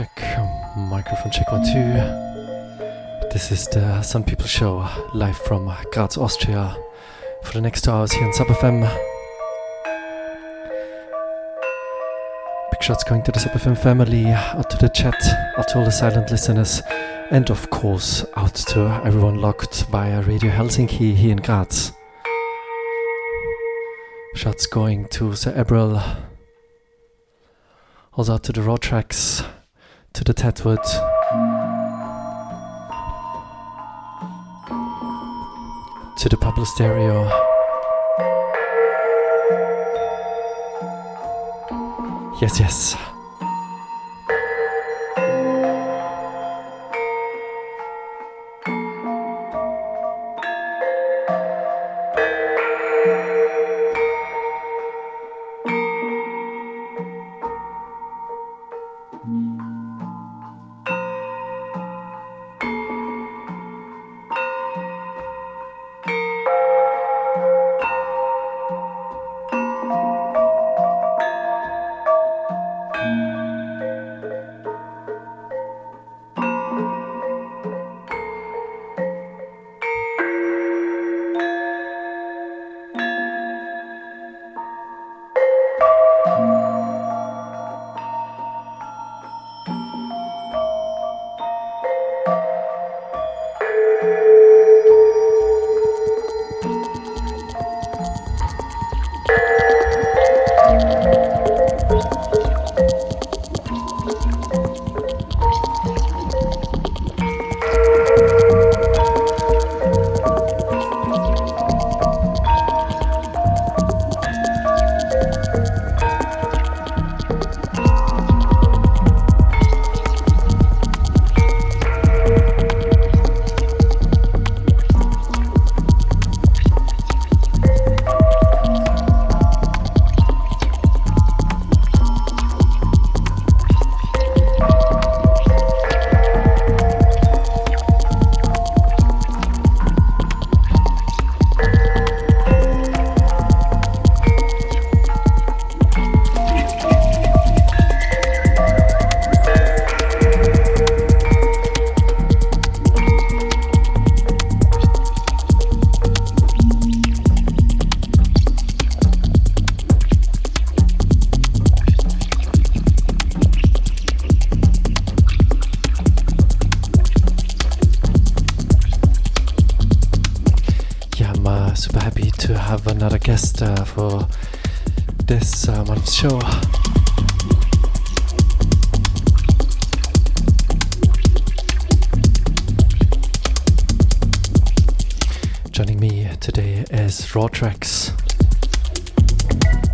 Um, microphone check one two. This is the Sun People Show live from uh, Graz, Austria for the next two hours here on Sub FM. Big shots going to the Sub FM family, out to the chat, out to all the silent listeners, and of course out to everyone locked via uh, Radio Helsinki here in Graz. Shots going to Sir Abril. Also out to the raw tracks, to the Tetwood. To the Pablo Stereo. Yes, yes.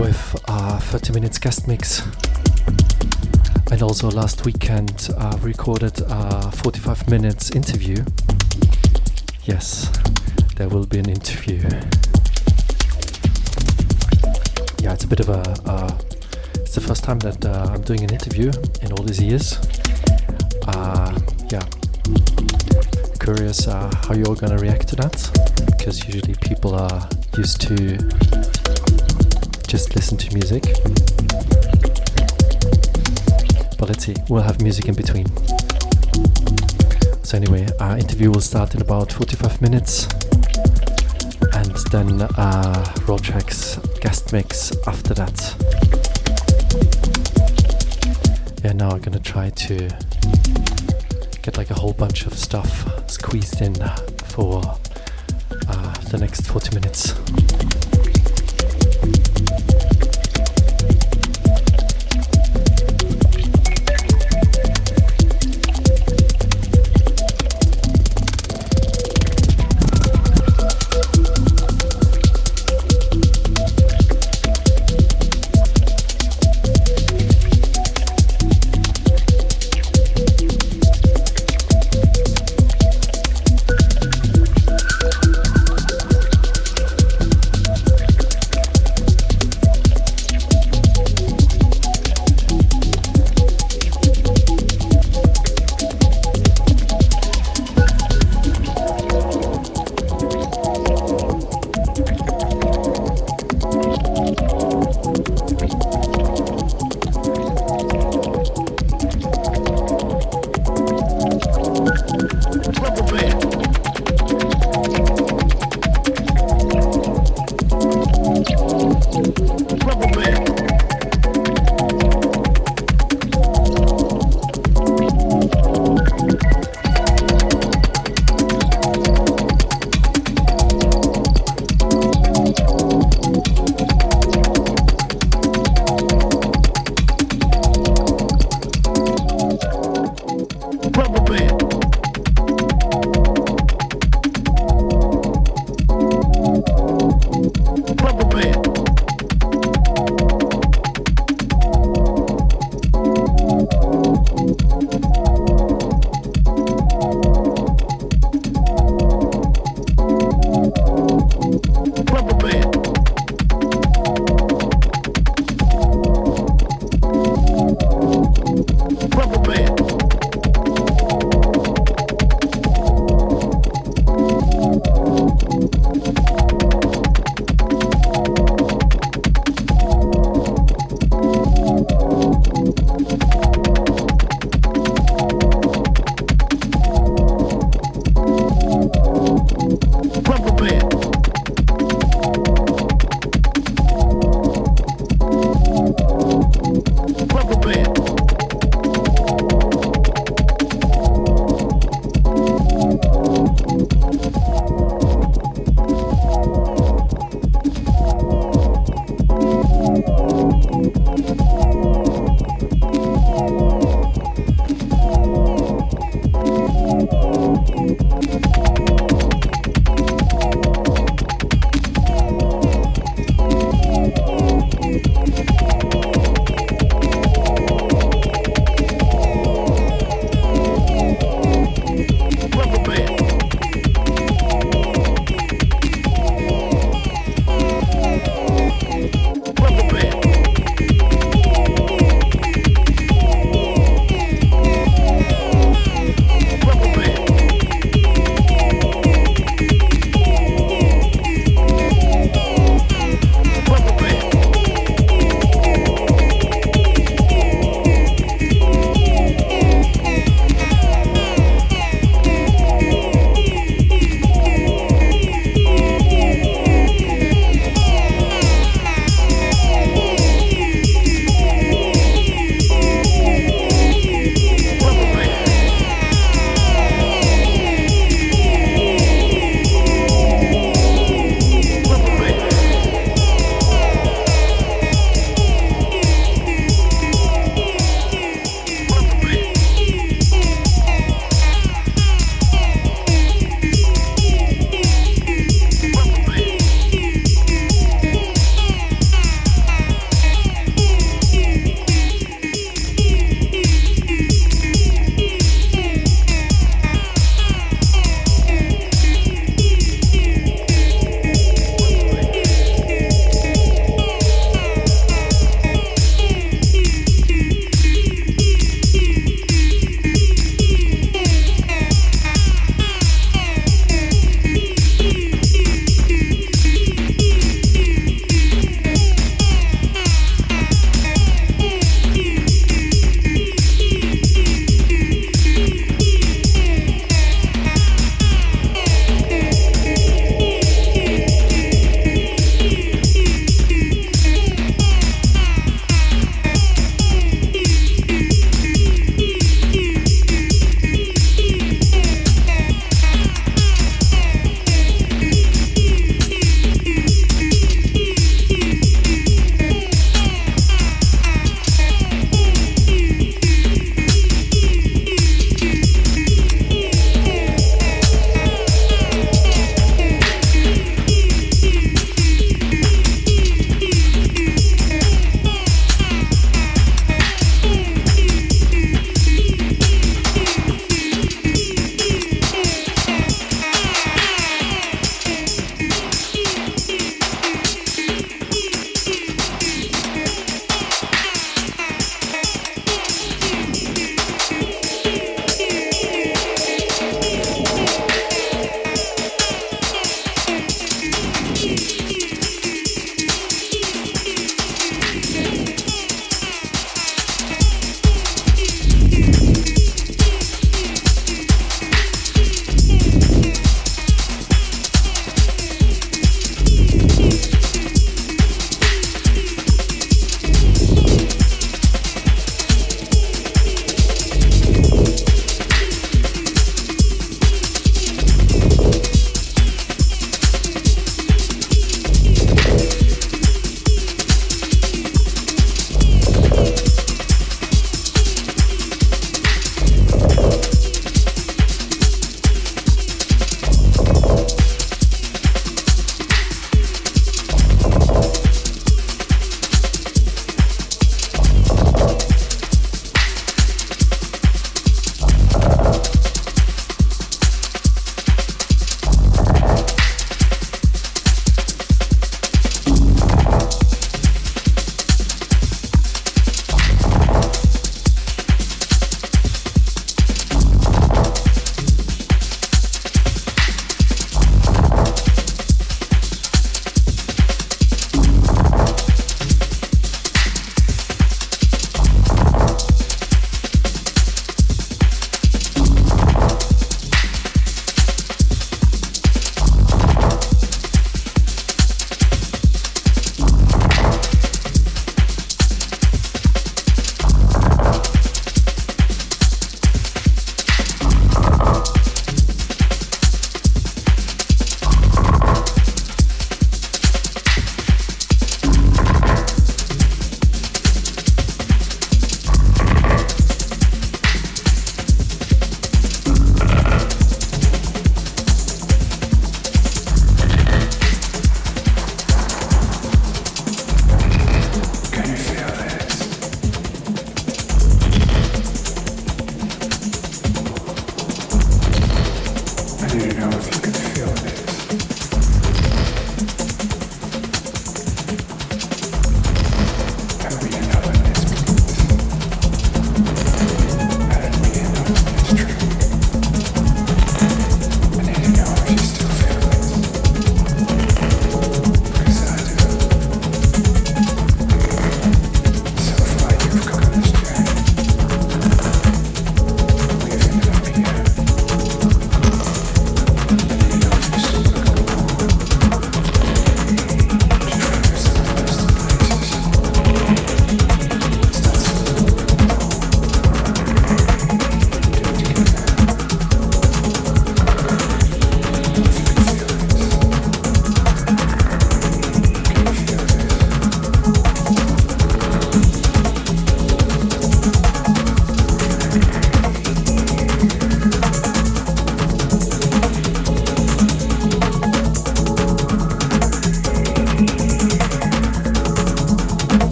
With a 30 minutes guest mix. And also last weekend uh, recorded a 45 minutes interview. Yes, there will be an interview. Yeah, it's a bit of a, a it's the first time that uh, I'm doing an interview in all these years. Uh, yeah, curious uh, how you're gonna react to that because usually people are used to just listen to music. But let's see, we'll have music in between. So anyway, our interview will start in about 45 minutes and then uh, raw tracks guest mix after that. Yeah, now I'm gonna try to get like a whole bunch of stuff squeezed in for uh, the next 40 minutes.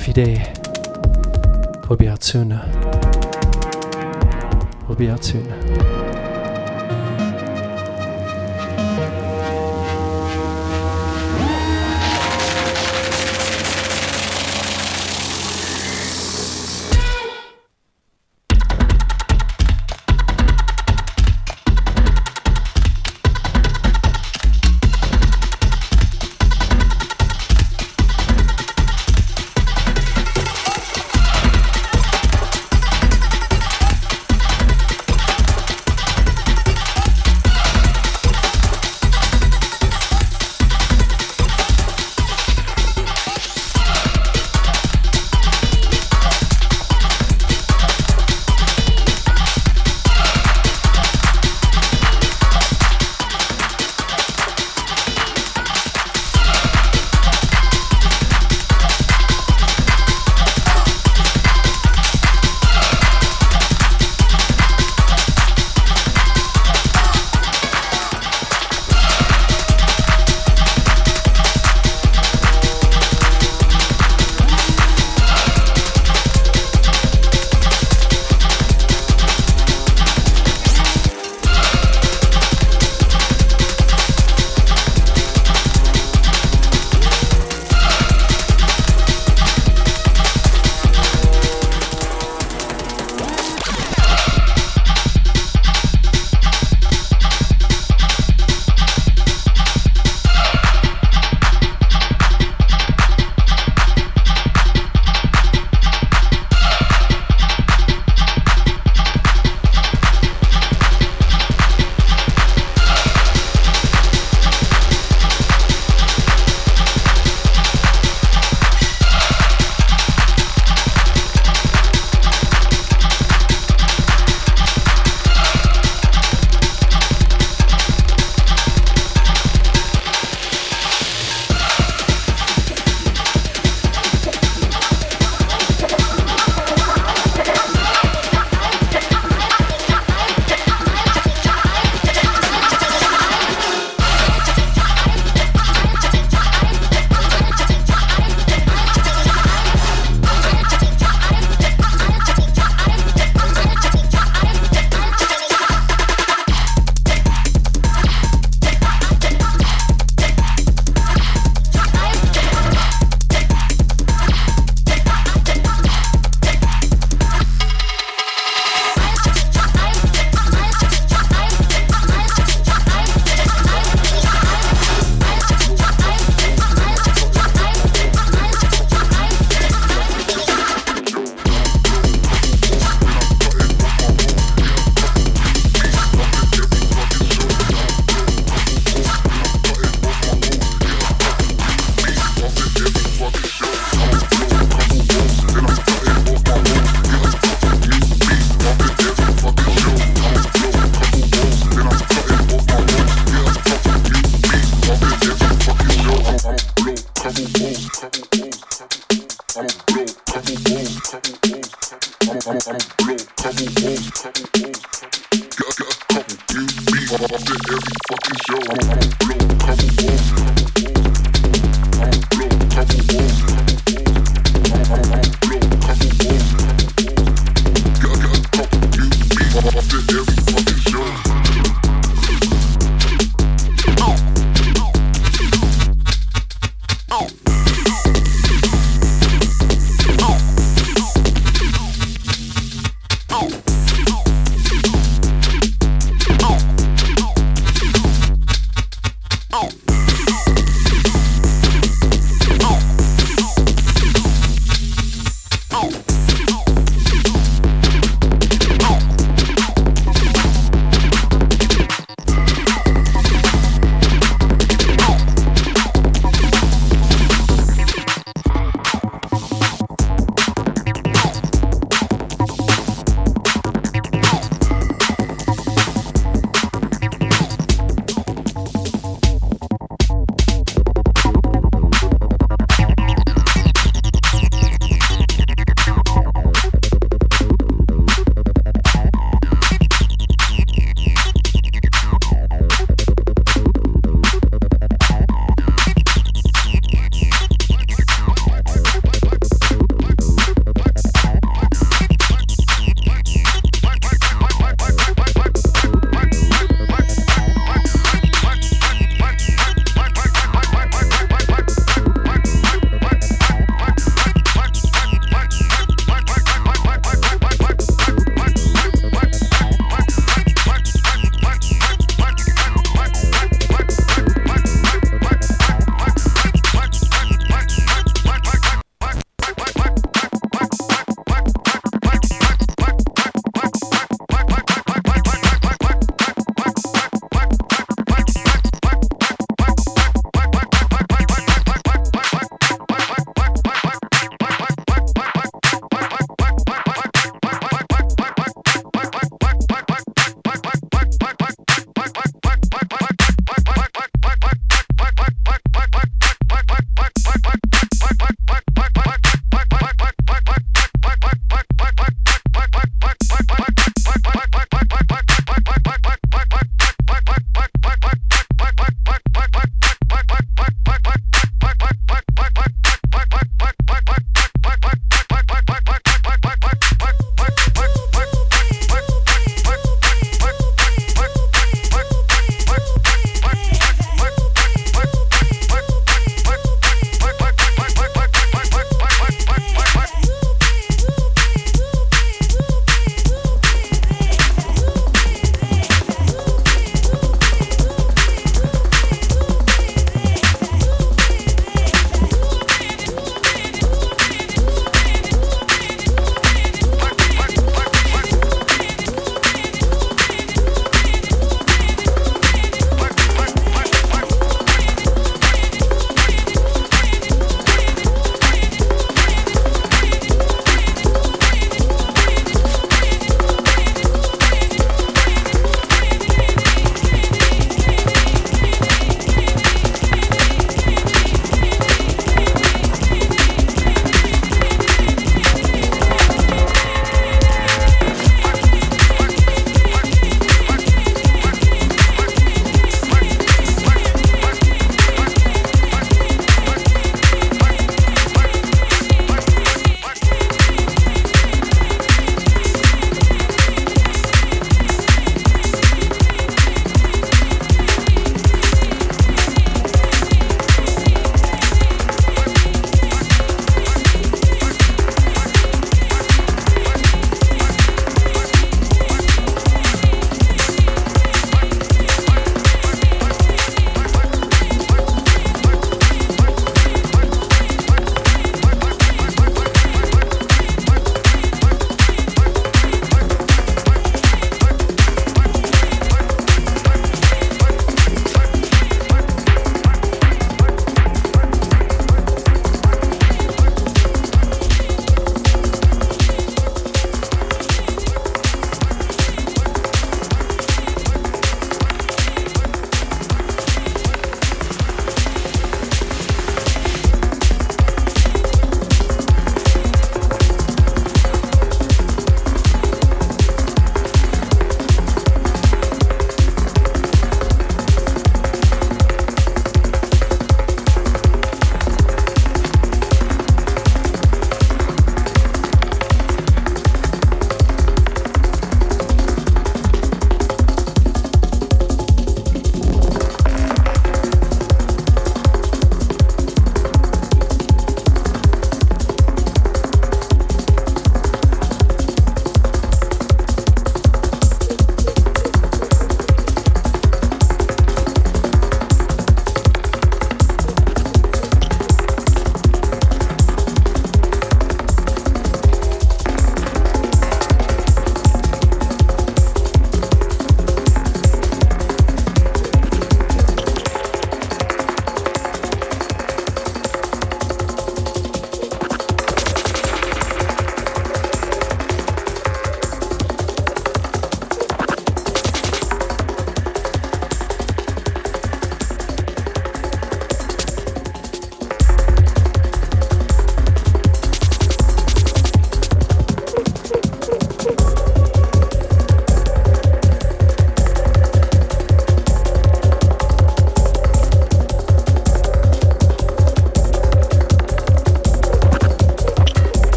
Bonafide. Will be out soon. Will be out soon.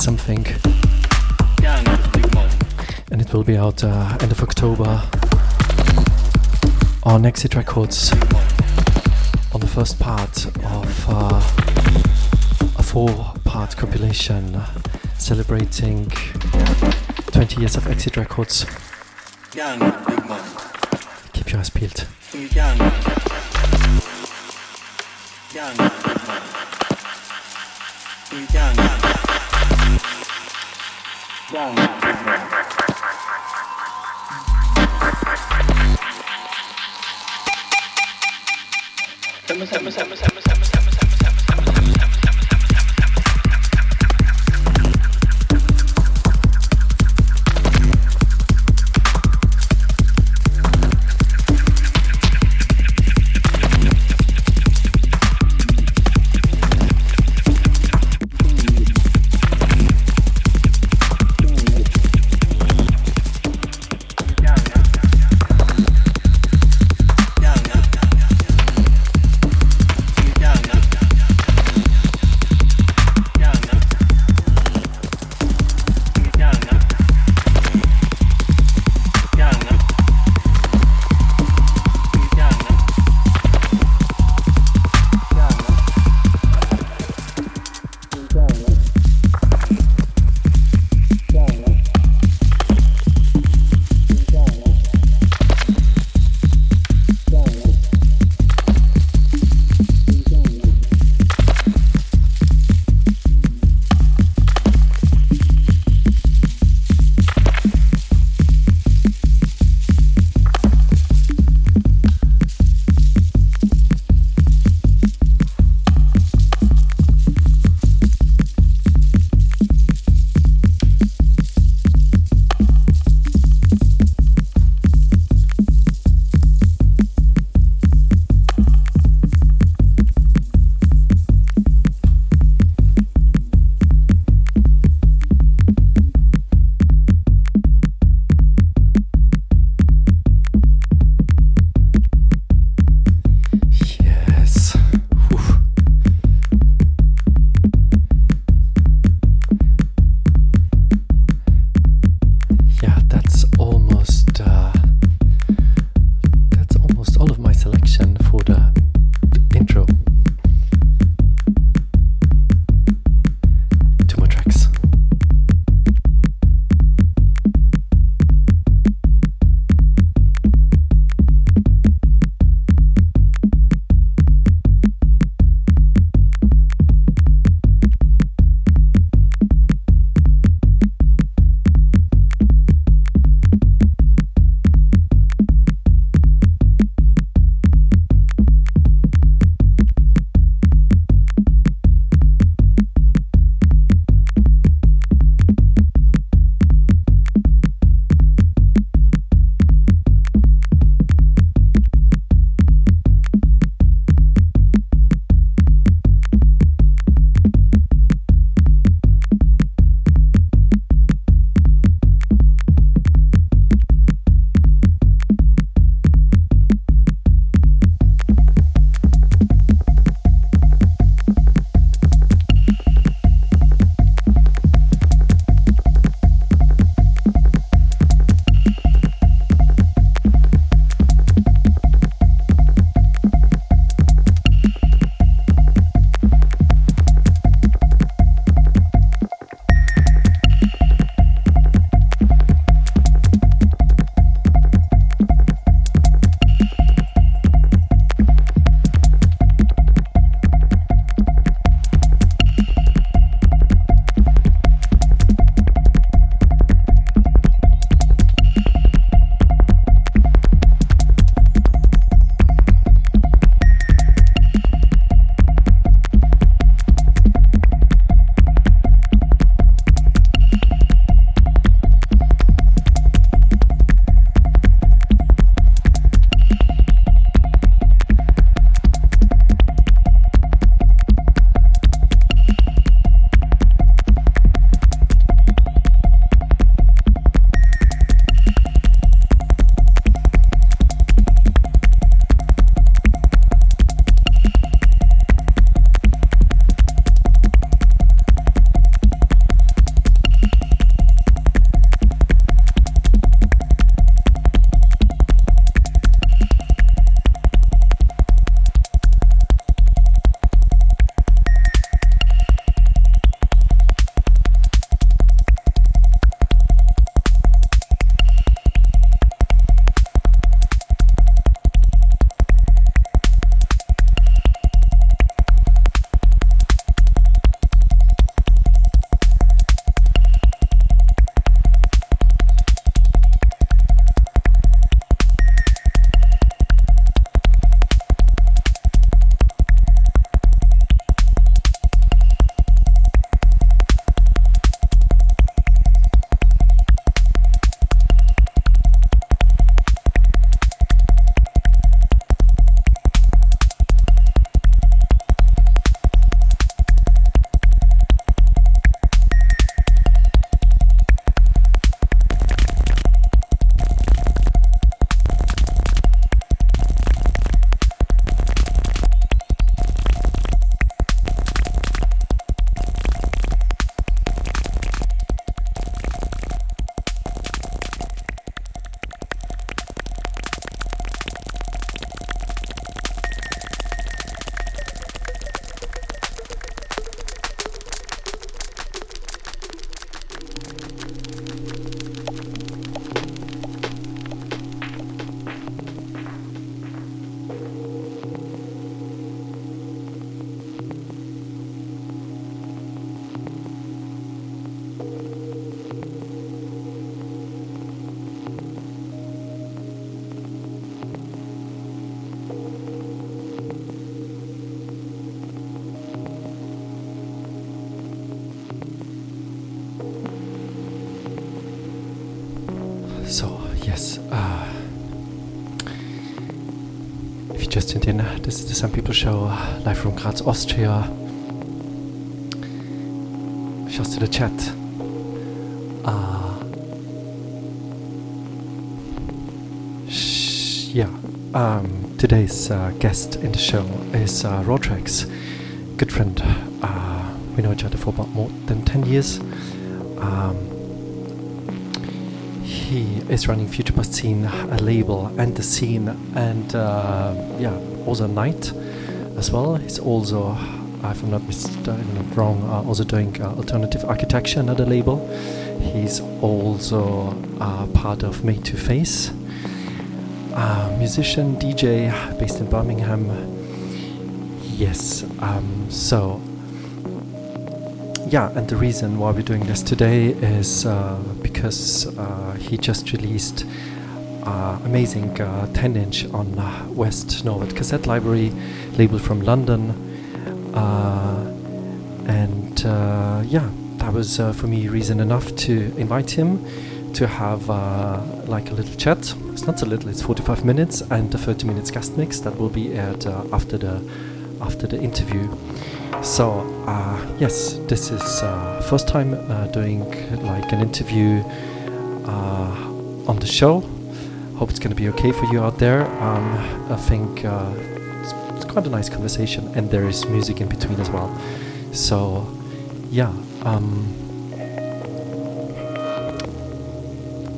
Something. And it will be out uh, end of October on Exit Records on the first part of uh, a four part compilation celebrating 20 years of Exit Records. Just in, this is the Sun People Show, live from Graz, Austria. Just to the chat. Uh, sh- yeah. Um, today's uh, guest in the show is uh, good friend. Uh, we know each other for about more than 10 years. Um, he is running Future Past Zine, a label, and the scene, and uh, yeah, also Night as well. He's also, if I'm not mistaken, wrong, uh, also doing uh, alternative architecture, another label. He's also uh, part of Made to Face, uh, musician, DJ, based in Birmingham. Yes, um, so yeah, and the reason why we're doing this today is uh, because uh, he just released uh, amazing 10 inch on uh, West Norwood Cassette Library, label from London. Uh, and uh, yeah, that was for me reason enough to invite him to have like a little chat. It's not so little, it's 45 minutes and a 30 minutes guest mix that will be aired after the after the interview. So uh, yes, this is uh, first time uh, doing like an interview uh, on the show. Hope it's gonna be okay for you out there. Um, I think uh, it's, it's, quite a nice conversation, and there is music in between as well. So yeah, um,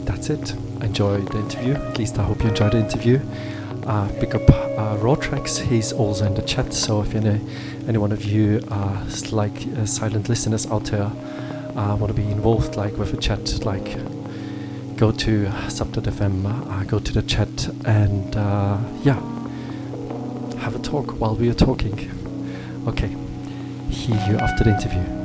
that's it. Enjoy the interview. At least I hope you enjoyed the interview uh, pick up uh. He's also in the chat, so if any any one of you are like uh, silent listeners out there uh, want to be involved, like with a chat, like go to sub.fm, uh, go to the chat, and uh, yeah, have a talk while we are talking. Okay, see you after the interview.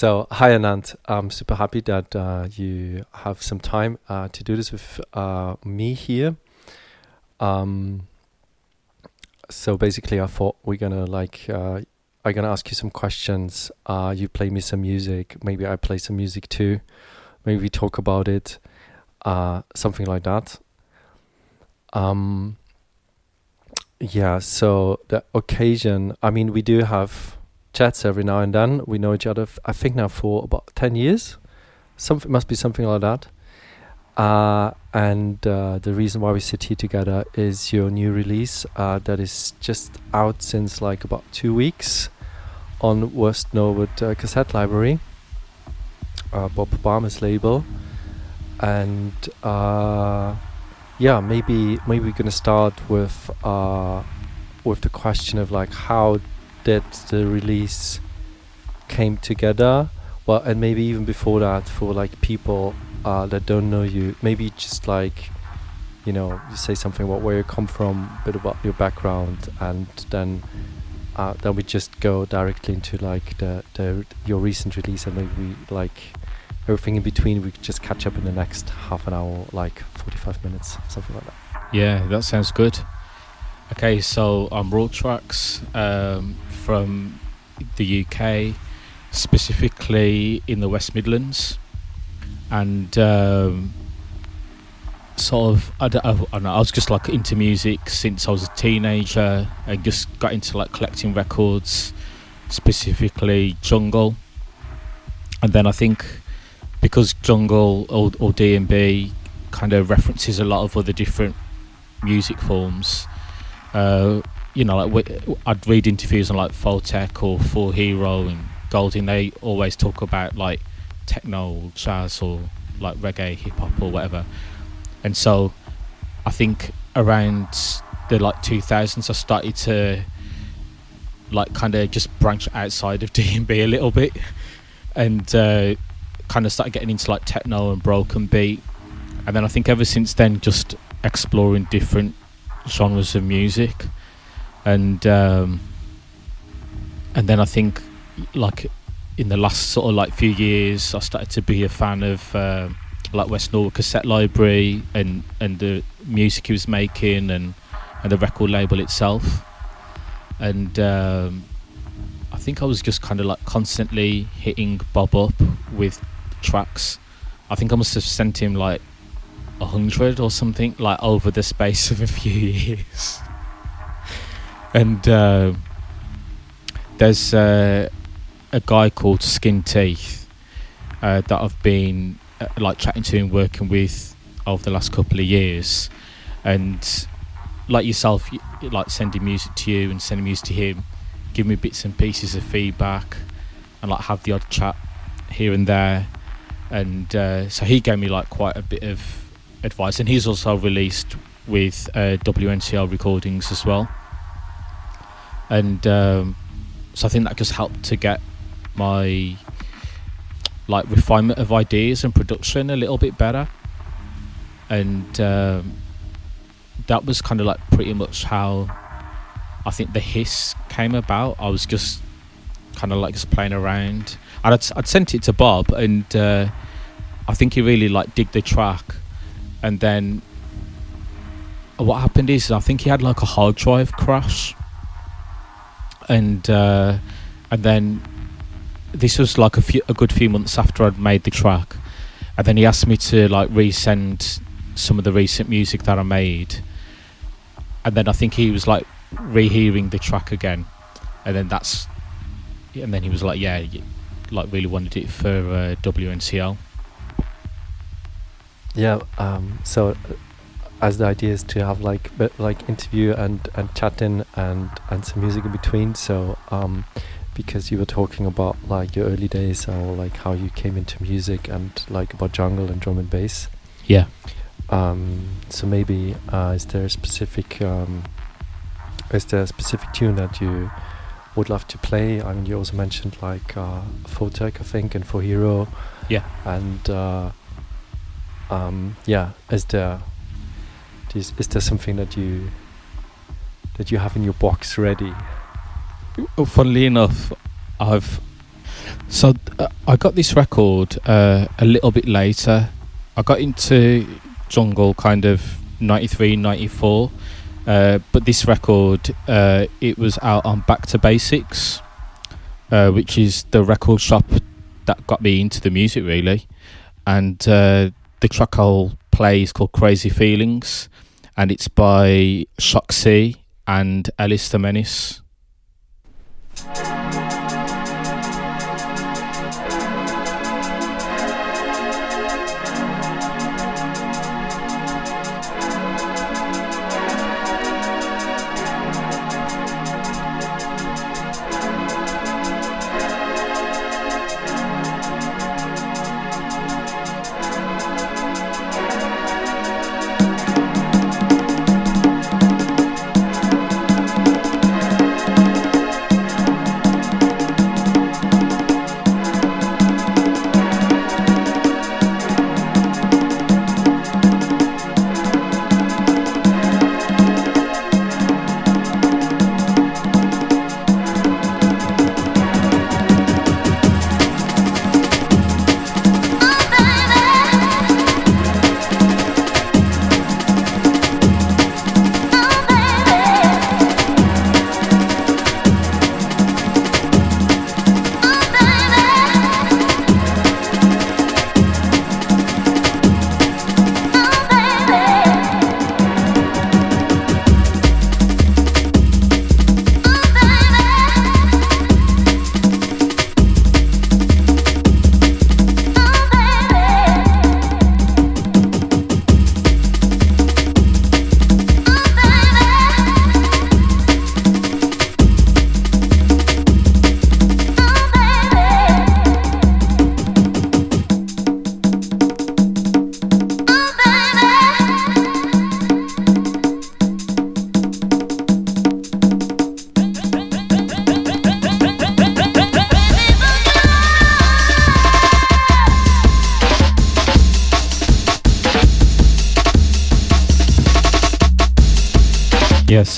So, hi Anand. I'm super happy that uh, you have some time uh, to do this with uh, me here. Um, so basically, I thought we're gonna like uh, I'm gonna ask you some questions. Uh, you play me some music. Maybe I play some music too. Maybe we talk about it. Uh, something like that. Um, yeah. So the occasion. I mean, we do have chats every now and then. We know each other. F- I think now for about ten years. Something must be something like that. Uh, and uh, the reason why we sit here together is your new release uh, that is just out since like about two weeks on West Norwood uh, Cassette Library, uh, Bob Bhamra's label, and uh, yeah, maybe maybe we're gonna start with with the question of like how that the release came together well and maybe even before that for like people uh, that don't know you maybe just like you know you say something about where you come from a bit about your background and then uh, then we just go directly into like the, the your recent release and maybe like everything in between we just catch up in the next half an hour like 45 minutes something like that yeah that sounds good okay so i'm tracks. um, from the UK, specifically in the West Midlands, and um, sort of I, don't, I, don't know, I was just like into music since I was a teenager. I just got into like collecting records, specifically jungle, and then I think because jungle or, or D&B kind of references a lot of other different music forms. Uh, you know, like I'd read interviews on like Tech or 4hero and Goldie. They always talk about like techno, jazz, or like reggae, hip hop, or whatever. And so, I think around the like 2000s, I started to like kind of just branch outside of D&B a little bit, and uh, kind of started getting into like techno and broken beat, and then I think ever since then just exploring different genres of music, and um, and then I think like in the last sort of like few years, I started to be a fan of uh, like West Norwood Cassette Library and and the music he was making and and the record label itself, and um, I think I was just kind of like constantly hitting Bob up with tracks. I think I must have sent him like a hundred or something like over the space of a few years. And uh, there's uh, a guy called Skin Teeth uh, that I've been uh, like chatting to and working with over the last couple of years, and like yourself, like sending music to you and sending music to him, give me bits and pieces of feedback, and like have the odd chat here and there, and uh, so he gave me like quite a bit of advice, and he's also released with uh, WNCL recordings as well, and um, so I think that just helped to get my like refinement of ideas and production a little bit better. And um, that was kind of like pretty much how I think the hiss came about. I was just kind of like just playing around. And I'd, I'd sent it to Bob and uh, I think he really like digged the track. And then what happened is I think he had like a hard drive crash and uh, and then this was like a few a good few months after I'd made the track, and then he asked me to like resend some of the recent music that I made, and then I think he was like rehearing the track again, and then that's, and then he was like, yeah, like really wanted it for uh, WNCL. Yeah. Um, so, as the idea is to have like bit like interview and and chatting and and some music in between. So, um, because you were talking about like your early days or like how you came into music and like about jungle and drum and bass. Yeah. Um, so maybe uh, is there a specific um, is there a specific tune that you would love to play? I mean, you also mentioned like uh, Photek, I think, and 4hero. Yeah. And uh, um, yeah, is there is, is there something that you that you have in your box ready? Oh, funnily enough, I've so uh, I got this record uh, a little bit later. I got into jungle kind of 93, 94. Uh, but this record, uh, it was out on Back to Basics, uh, which is the record shop that got me into the music really. And the track I'll play is called Crazy Feelings, and it's by Shoxy and Ellis the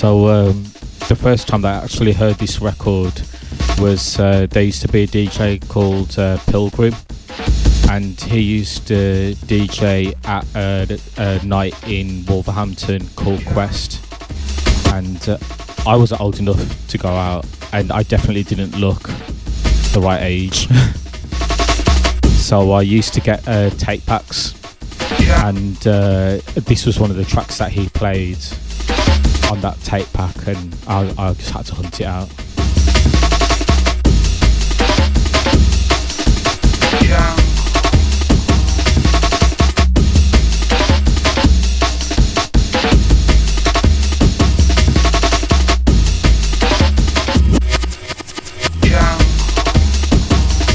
so um, the first time that I actually heard this record was uh, there used to be a DJ called uh, Pilgrim, and he used to DJ at a, a night in Wolverhampton called Quest, and uh, I wasn't old enough to go out, and I definitely didn't look the right age. so I used to get uh, tape packs, and uh, this was one of the tracks that he played on that tape pack, and I, I just had to hunt it out.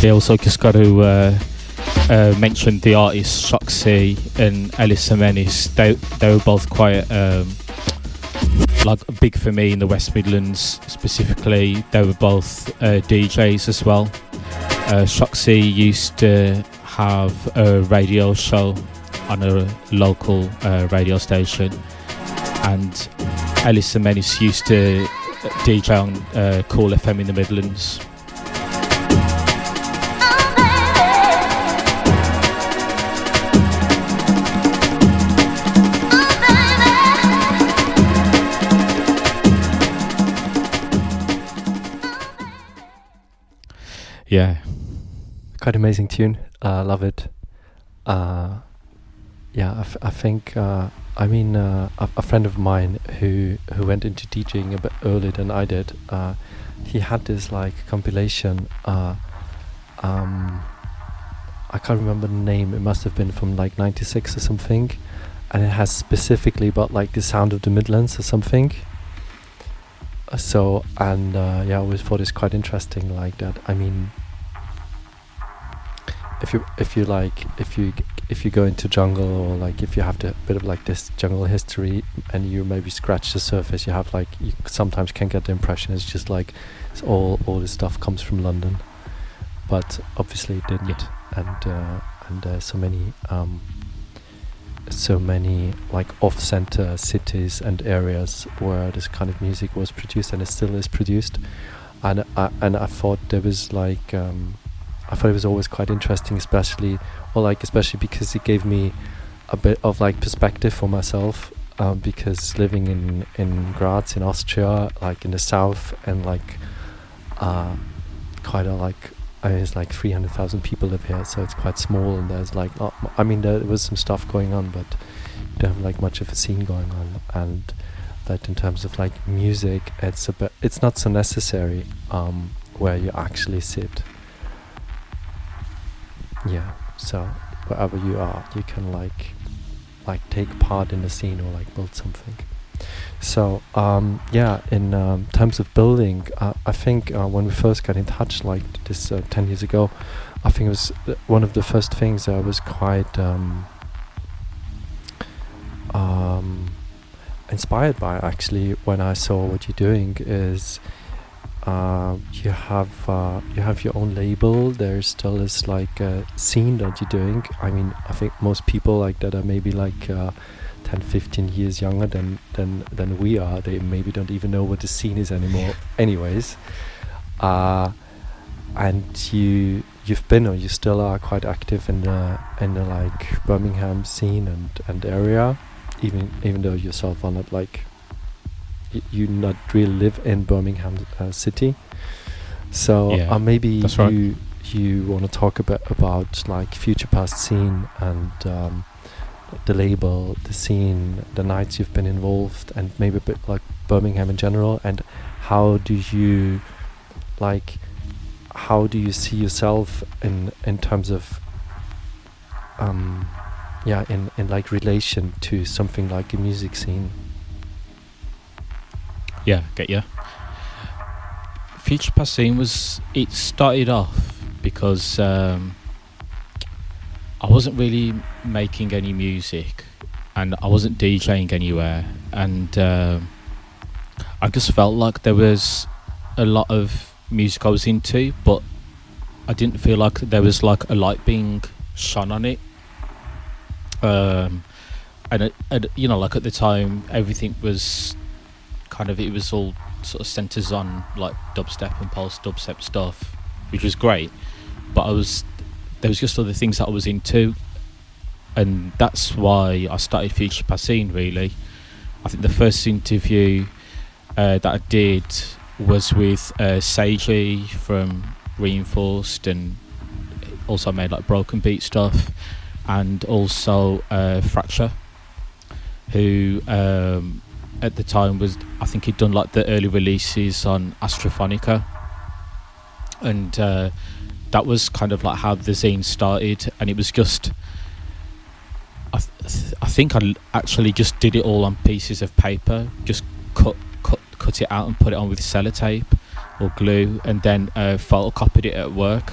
He also just got to uh, uh, mention the artists Shoxy and Ellis Menis. They they were both quite um, like big for me in the West Midlands specifically. They were both uh, DJs as well. Uh, Shoxy used to have a radio show on a local uh, radio station, and Ellis Menis used to DJ on uh, Cool FM in the Midlands. Yeah, Quite amazing tune. I uh, love it. Uh, yeah, I, f- I think. Uh, I mean, uh, a, a friend of mine who who went into DJing a bit earlier than I did. Uh, he had this like compilation. Uh, um, I can't remember the name. It must have been from like '96 or something, and it has specifically about like the sound of the Midlands or something. So and uh, yeah, I always thought it's quite interesting like that. I mean, if you if you like if you if you go into jungle or like if you have a bit of like this jungle history and you maybe scratch the surface, you have like you sometimes can get the impression it's just like it's all all this stuff comes from London, but obviously it didn't, and uh, and there's so many um, so many like off-center cities and areas where this kind of music was produced and it still is produced, and I and I thought there was like. Um, I thought it was always quite interesting, especially or like especially because it gave me a bit of like perspective for myself. Um, because living in in Graz in Austria, like in the south, and like uh, quite a like I mean, it's like three hundred thousand people live here, so it's quite small, and there's like. I mean, there was some stuff going on, but you don't have like much of a scene going on, and that in terms of like music, it's a bit. It's not so necessary um, where you actually sit. Yeah. So wherever you are, you can like like take part in the scene or like build something. So um, yeah, in um, terms of building, uh, I think uh, when we first got in touch, like this uh, ten years ago, I think it was uh, one of the first things I was quite um, um, inspired by actually when I saw what you're doing is uh, you have uh, you have your own label. There still is like a scene that you're doing. I mean, I think most people like that are maybe like uh, 10, 15 years younger than than than we are. They maybe don't even know what the scene is anymore. Anyways, uh, and you you've been or you still are quite active in the in the like Birmingham scene and and area, even even though yourself are not like you not really live in Birmingham uh, city. So Yeah, uh, maybe that's right. you you want to talk a bit about like future past zine and um, the label, the scene, the nights you've been involved, and maybe a bit like Birmingham in general, and how do you like how do you see yourself in in terms of um yeah in in like relation to something like a music scene Yeah, get you. Future Past Zine was it started off because um, I wasn't really making any music and I wasn't DJing anywhere and um I just felt like there was a lot of music I was into but I didn't feel like there was like a light being shone on it um, and, it, and you know like at the time everything was kind of it was all sort of centers on like dubstep and pulse dubstep stuff, which was great. But I was there was just other things that I was into, and that's why I started Future Past Zine. Really, I think the first interview uh, that I did was with uh, Seiji from Reinforced, and also made like broken beat stuff, and also uh, Fracture, who um, at the time was I think he'd done like the early releases on Astrophonica, and uh, that was kind of like how the zine started, and it was just. I, th- I think I actually just did it all on pieces of paper, just cut cut cut it out and put it on with sellotape or glue, and then uh, photocopied it at work,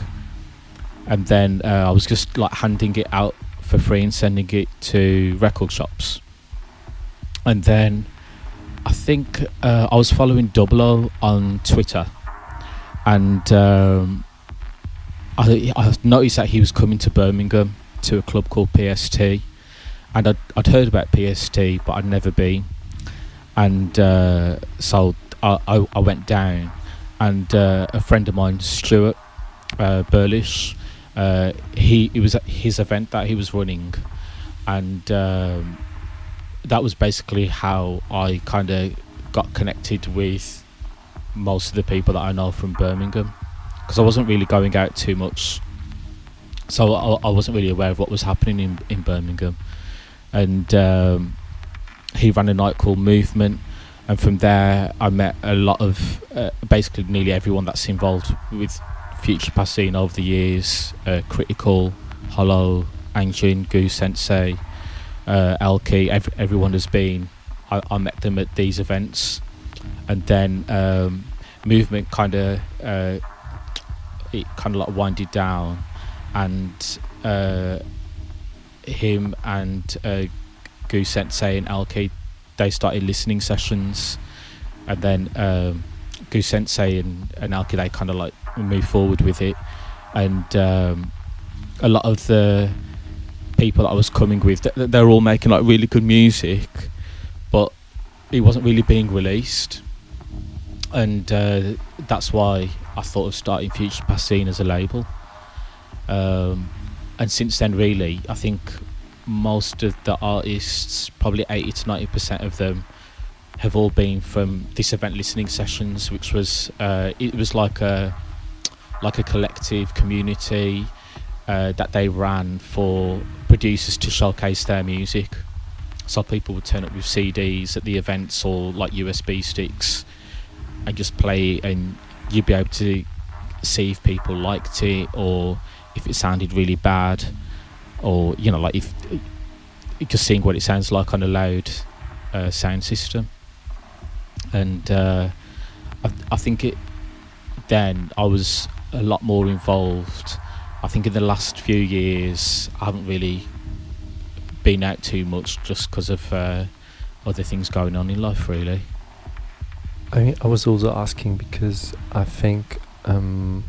and then uh, I was just like handing it out for free and sending it to record shops, and then I think uh, I was following Double O on Twitter, and um, I, I noticed that he was coming to Birmingham to a club called PST, and I'd, I'd heard about PST, but I'd never been, and uh, so I, I, I went down, and uh, a friend of mine, Stuart uh, Burlish, uh, he it was at his event that he was running, and um, that was basically how I kind of got connected with most of the people that I know from Birmingham because I wasn't really going out too much, so I, I wasn't really aware of what was happening in in Birmingham, and um, he ran a night called Movement, and from there I met a lot of uh, basically nearly everyone that's involved with Future Past Zine over the years, uh, Critical, Hollow, Anjin, Goo Sensei, uh, Elky, ev- everyone has been. I, I met them at these events, and then um, movement kind of uh, it kind of like winded down, and uh, him and uh, Goo Sensei and Elky they started listening sessions, and then um, Goo Sensei and, and Elky they kind of like moved forward with it, and um, a lot of the people that I was coming with, th- th- they're all making like really good music, but it wasn't really being released, and uh, that's why I thought of starting Future Past Zine as a label. Um, and since then, really, I think most of the artists, probably eighty to ninety percent of them, have all been from this event listening sessions, which was uh, it was like a like a collective community uh, that they ran for producers to showcase their music. So people would turn up with CDs at the events or like USB sticks and just play, and you'd be able to see if people liked it or if it sounded really bad, or you know, like if just seeing what it sounds like on a loud uh, sound system. And uh, I, I think it then I was a lot more involved. I think in the last few years, I haven't really been out too much just because of uh, other things going on in life, really. I mean, I was also asking because I think um,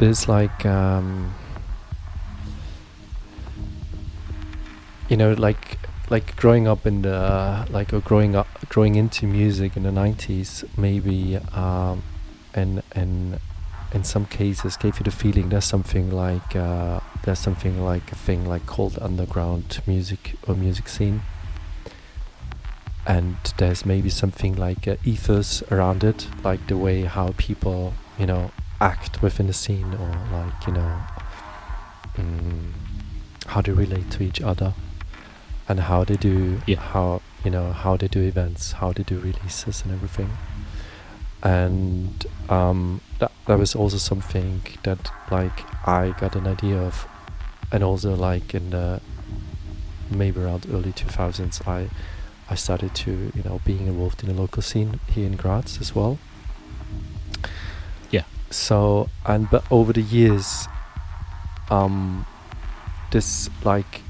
there's like um, you know like like growing up in the like or growing up growing into music in the 90s maybe um, and and in some cases gave you the feeling there's something like uh, there's something like a thing like called underground music or music scene and there's maybe something like a ethos around it like the way how people you know act within the scene or like you know mm, how they relate to each other and how they do Yeah. how you know how they do events how they do releases and everything and um, that, that was also something that like I got an idea of. And also like in the maybe around early 2000s I I started to you know being involved in the local scene here in Graz as well. Yeah. so and but over the years um this like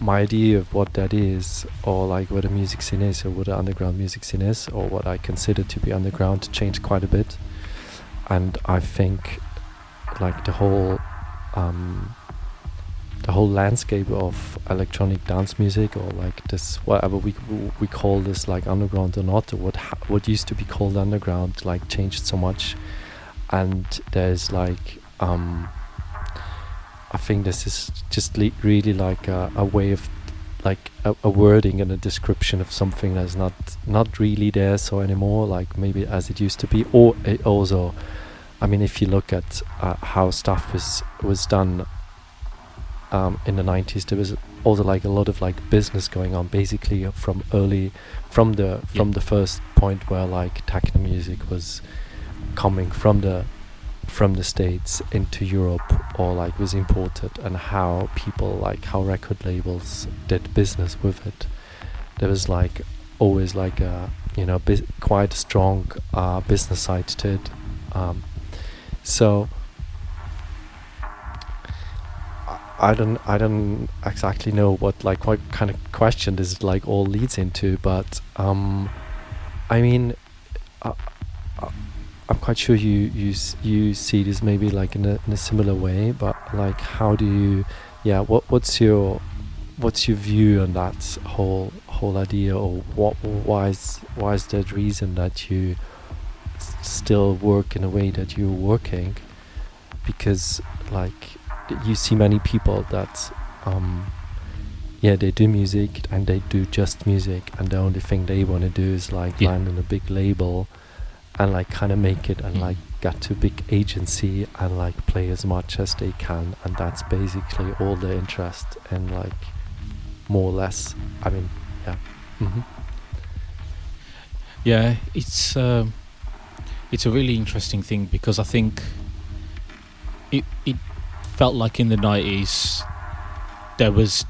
my idea of what that is or like what a music scene is or what an underground music scene is or what I consider to be underground changed quite a bit and I think like the whole um the whole landscape of electronic dance music or like this whatever we we call this like underground or not or what ha- what used to be called underground like changed so much. And there's like um I think this is just really like a, a way of like a, a wording and a description of something that's not not really there so anymore like maybe as it used to be or it also I mean if you look at uh, how stuff was was done um, in the 90s there was also like a lot of like business going on basically from early from the from Yeah. the first point where like techno music was coming from the from the states into Europe or like was imported and how people like how record labels did business with it. There was like always like a you know quite strong uh, business side to it. Um, so I- don't I don't exactly know what like what kind of question this like all leads into but um I mean uh, I'm quite sure you you you see this maybe like in a in a similar way but like how do you yeah what what's your what's your view on that whole whole idea or what why is why is that reason that you s- still work in a way that you're working because like you see many people that um yeah they do music and they do just music and the only thing they want to do is like Yeah. land on a big label and like kind of make it and like get to big agency and like play as much as they can and that's basically all their interest and like more or less i mean yeah. Hmm Yeah, it's um, it's a really interesting thing because I think it it felt like in the nineties there was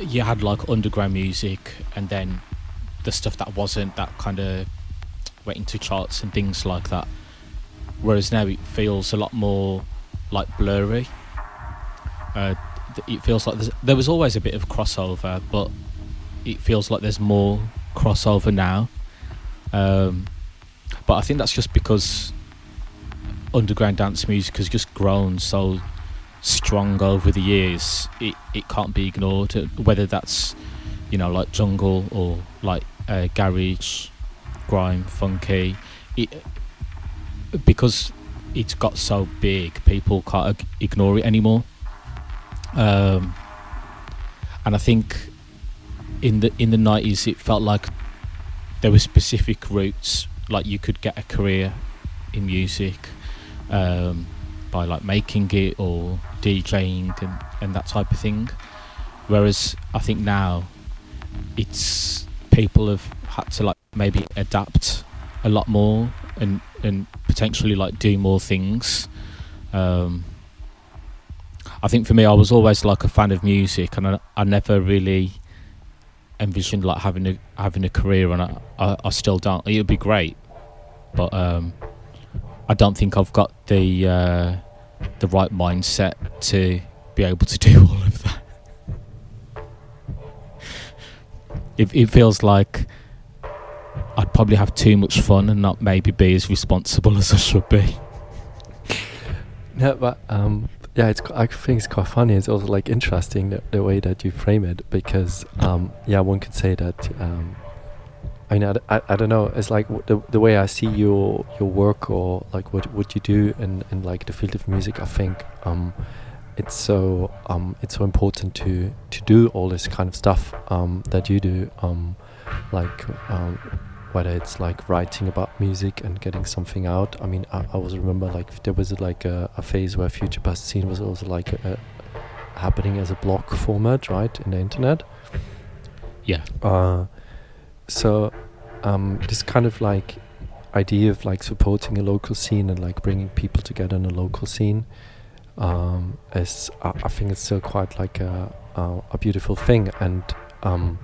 you had like underground music and then the stuff that wasn't that kind of went into charts and things like that. Whereas now it feels a lot more like blurry. Uh, it feels like there was always a bit of crossover, but it feels like there's more crossover now. Um, but I think that's just because underground dance music has just grown so strong over the years. It it can't be ignored. uh, Whether that's you know like jungle or like uh, garage, grime, funky. It because it's got so big, people can't ignore it anymore. Um, and I think in the in the nineties, it felt like there were specific routes, like you could get a career in music um, by like making it or DJing and, and that type of thing. Whereas I think now it's people have had to like maybe adapt a lot more and and potentially like do more things. Um, I think for me, I was always like a fan of music, and I, I never really envisioned like having a having a career, and I, I, I still don't. It would be great, but um, I don't think I've got the uh, the right mindset to be able to do all of that. It, it feels like I'd probably have too much fun and not maybe be as responsible as I should be. Yeah, but um, yeah, it's I think it's quite funny. It's also like interesting the, the way that you frame it because um, yeah, one could say that. Um, I mean, I don't know. It's like the the way I see your your work or like what what you do in, in like the field of music. I think um, it's so um, it's so important to to do all this kind of stuff um, that you do. Like whether it's like writing about music and getting something out. I mean, I, I always remember like there was like a, a phase where Future Past Zine was also like a, a happening as a blog format, right, in the internet. Yeah. Uh, so um, this kind of like idea of like supporting a local scene and like bringing people together in a local scene um, is I, I think it's still quite like a a, a beautiful thing and um,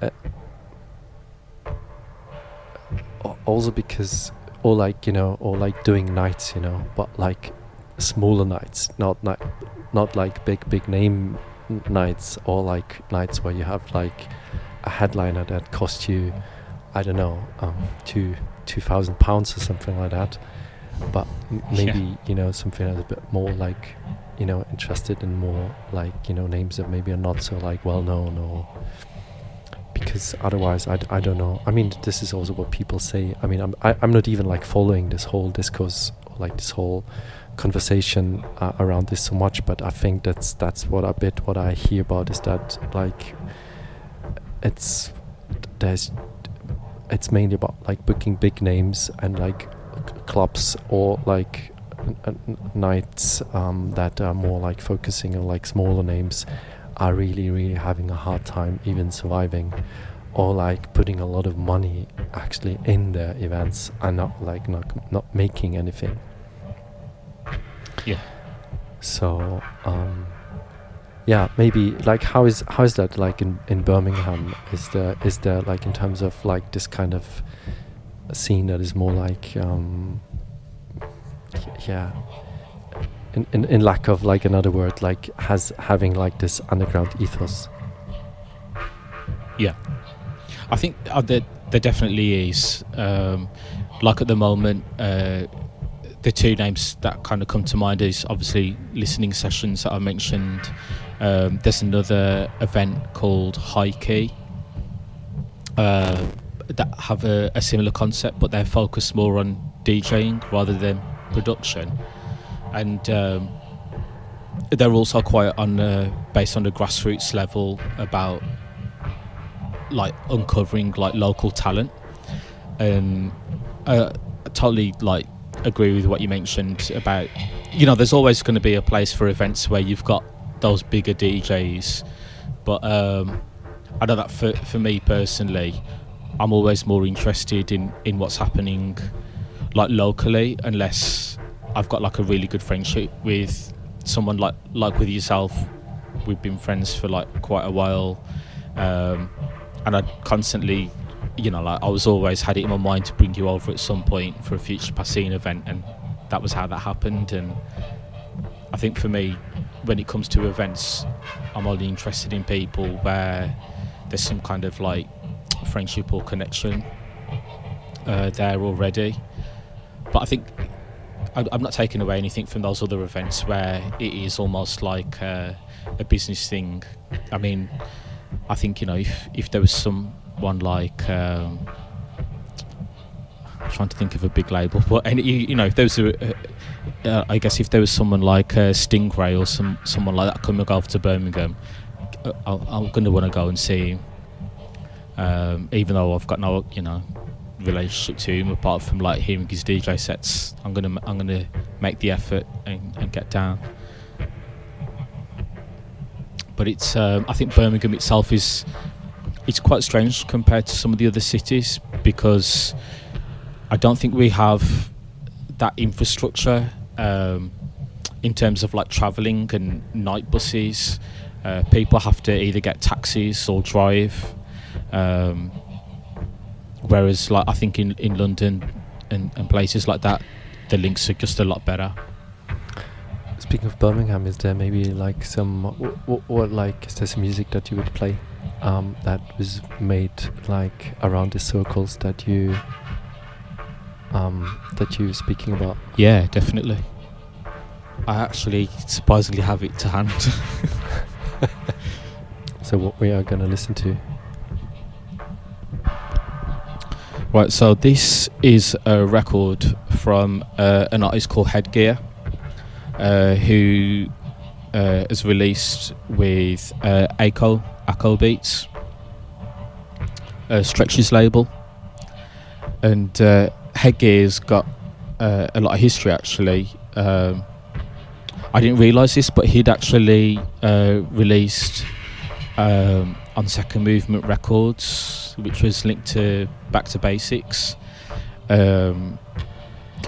uh, also because or like you know or like doing nights you know but like smaller nights not night not like big big name nights or like nights where you have like a headliner that costs you I don't know um, two two thousand pounds or something like that but m- Yeah. maybe you know something that's a bit more like you know interested in more like you know names that maybe are not so like well known or because otherwise I don't know. I mean this is also what people say. I mean i'm I, i'm not even like following this whole discourse like this whole conversation uh, around this so much but i think that's that's what a bit what i hear about is that like it's there's it's mainly about like booking big names and like clubs or like nights um, that are more like focusing on like smaller names are really really having a hard time even surviving or like putting a lot of money actually in their events and not like not not making anything. Yeah. so um yeah maybe like how is how is that like in in birmingham? Is there is there like in terms of like this kind of scene that is more like um yeah in, in in lack of like another word like has having like this underground ethos Yeah, I think uh, there, there definitely is. Um, like at the moment, uh, the two names that kind of come to mind is obviously listening sessions that I mentioned. Um, there's another event called High Key uh, that have a, a similar concept, but they're focused more on DJing rather than production, and um, they're also quite on uh, based on the grassroots level about like uncovering like local talent. And I totally like agree with what you mentioned about you know there's always going to be a place for events where you've got those bigger DJs but um I know that for for me personally I'm always more interested in in what's happening like locally unless I've got like a really good friendship with someone like like with yourself we've been friends for like quite a while um and I constantly, you know, like I was always had it in my mind to bring you over at some point for a future past zine event, and that was how that happened. And I think for me, when it comes to events, I'm only interested in people where there's some kind of like friendship or connection uh, there already. But I think I'm not taking away anything from those other events where it is almost like uh, a business thing. I mean, I think you know if if there was someone like um, I'm trying to think of a big label, but any you, you know if there was a, uh, I guess if there was someone like uh, Stingray or some someone like that coming over to Birmingham, I, I'm going to want to go and see. Um, even though I've got no you know relationship to him apart from like hearing his DJ sets, I'm gonna I'm gonna make the effort and, and get down but it's um, I think Birmingham itself is it's quite strange compared to some of the other cities because I don't think we have that infrastructure um, in terms of like travelling and night buses. Uh, people have to either get taxis or drive. Um, whereas, like I think in, in London and, and places like that, the links are just a lot better. Speaking of Birmingham, is there maybe like some what, what like is there some music that you would play um, that was made like around the circles that you um, that you were speaking about? Yeah, definitely. I actually surprisingly have it to hand. So what we are gonna listen to? Right, so this is a record from uh, an artist called Headgear, uh, who uh, is released with uh, Ako, Ako Beats, uh, Stretch's label. And uh, Headgear's got uh, a lot of history actually. Um, I didn't realise this, but he'd actually uh, released um, on Second Movement Records, which was linked to Back to Basics. Um,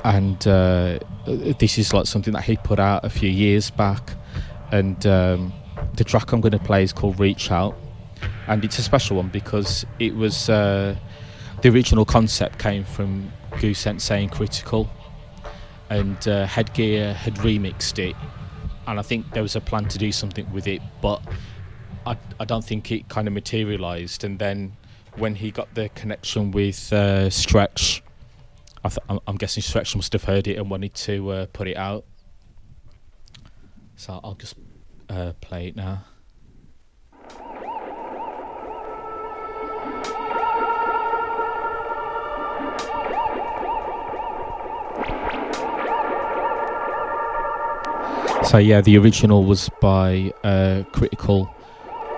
and uh, this is like something that he put out a few years back. And um, the track I'm going to play is called Reach Out. And it's a special one because it was uh, the original concept came from Goose Sensei and Critical. And uh, Headgear had remixed it. And I think there was a plan to do something with it, but I, I don't think it kind of materialised. And then when he got the connection with uh, Stretch, I I'm guessing Stretch must have heard it and wanted to uh, put it out. So I'll just uh, play it now. So yeah, the original was by uh, Critical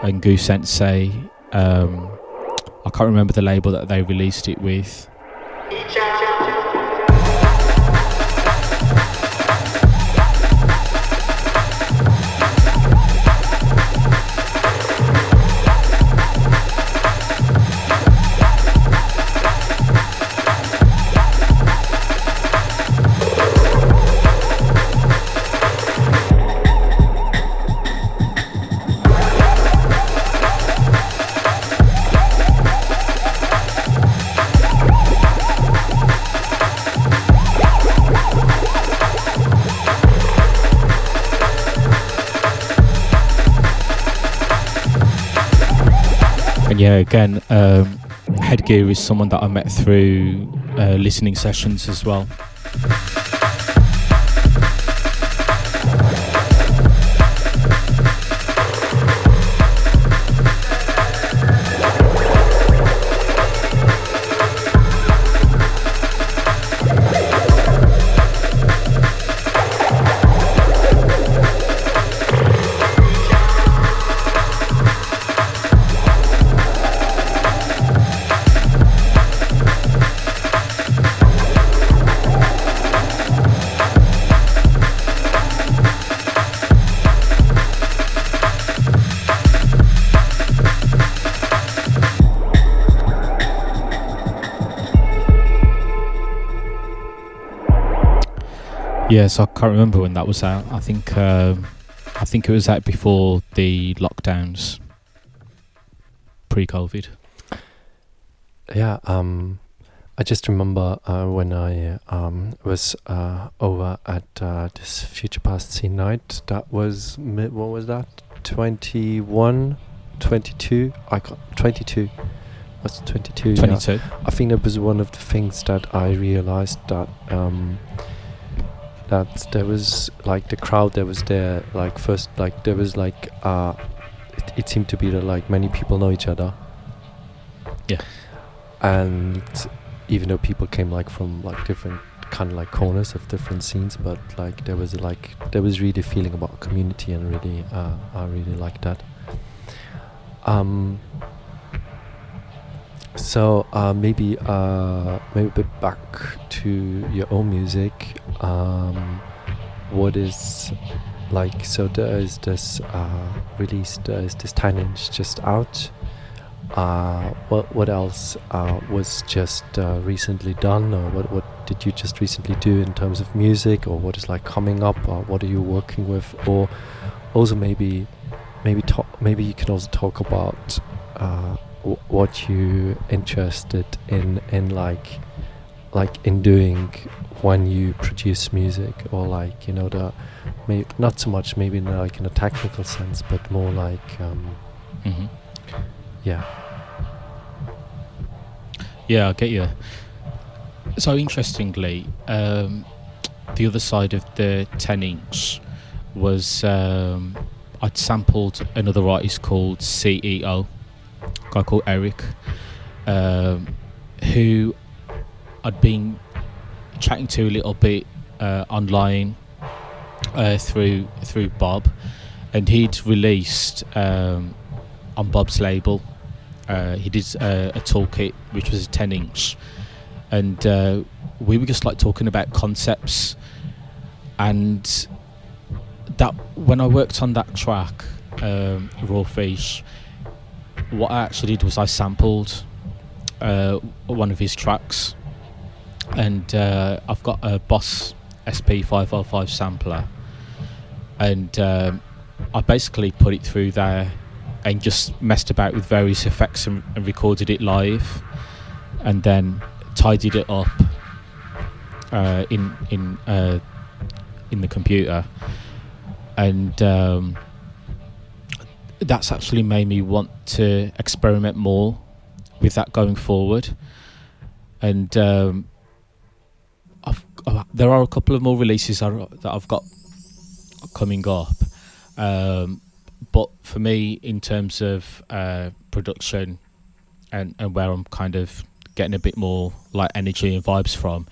and Goo Sensei. Um, I can't remember the label that they released it with. Yeah, again, um, Headgear is someone that I met through uh, listening sessions as well. Yes, I can't remember when that was out. I think um, I think it was out before the lockdowns, pre-COVID. Yeah, um, I just remember uh, when I um, was uh, over at uh, this Future Past Zine night. That was what was that? 21, 22? I got 22. What's 22? yeah. Twenty-two. I think that was one of the things that I realized that um, that there was like the crowd that was there. Like first, like there was like uh, it, it seemed to be that like many people know each other. Yeah. And even though people came like from like different kind of like corners of different scenes, but like there was like there was really a feeling about community and really uh, I really like that. Um, so uh, maybe uh, maybe back to your own music. Um, what is like? So there is this uh, release. There is this ten inch just out. Uh, what what else uh, was just uh, recently done, or what what did you just recently do in terms of music, or what is like coming up, or what are you working with, or also maybe maybe talk maybe you can also talk about uh, w- what you interested in in like like in doing when you produce music or like you know the may not so much maybe in like in a technical sense but more like um, hmm yeah. Yeah, I get you. So interestingly, um, the other side of the 10 inch was um, I'd sampled another artist called CEO, guy called Eric, um, who I'd been chatting to a little bit uh, online uh, through through Bob, and he'd released um, on Bob's label. Uh, he did uh, a toolkit which was a 10 inch, and uh, we were just like talking about concepts. And that when I worked on that track, um, Raw Fish, what I actually did was I sampled uh, one of his tracks, and uh, I've got a Boss SP505 sampler, and um, I basically put it through there and just messed about with various effects and, and recorded it live, and then tidied it up uh, in in uh, in the computer, and um, that's actually made me want to experiment more with that going forward, and um, I've, uh, there are a couple of more releases that I've got coming up. Um, but for me, in terms of uh, production and, and where I'm kind of getting a bit more like energy and vibes from,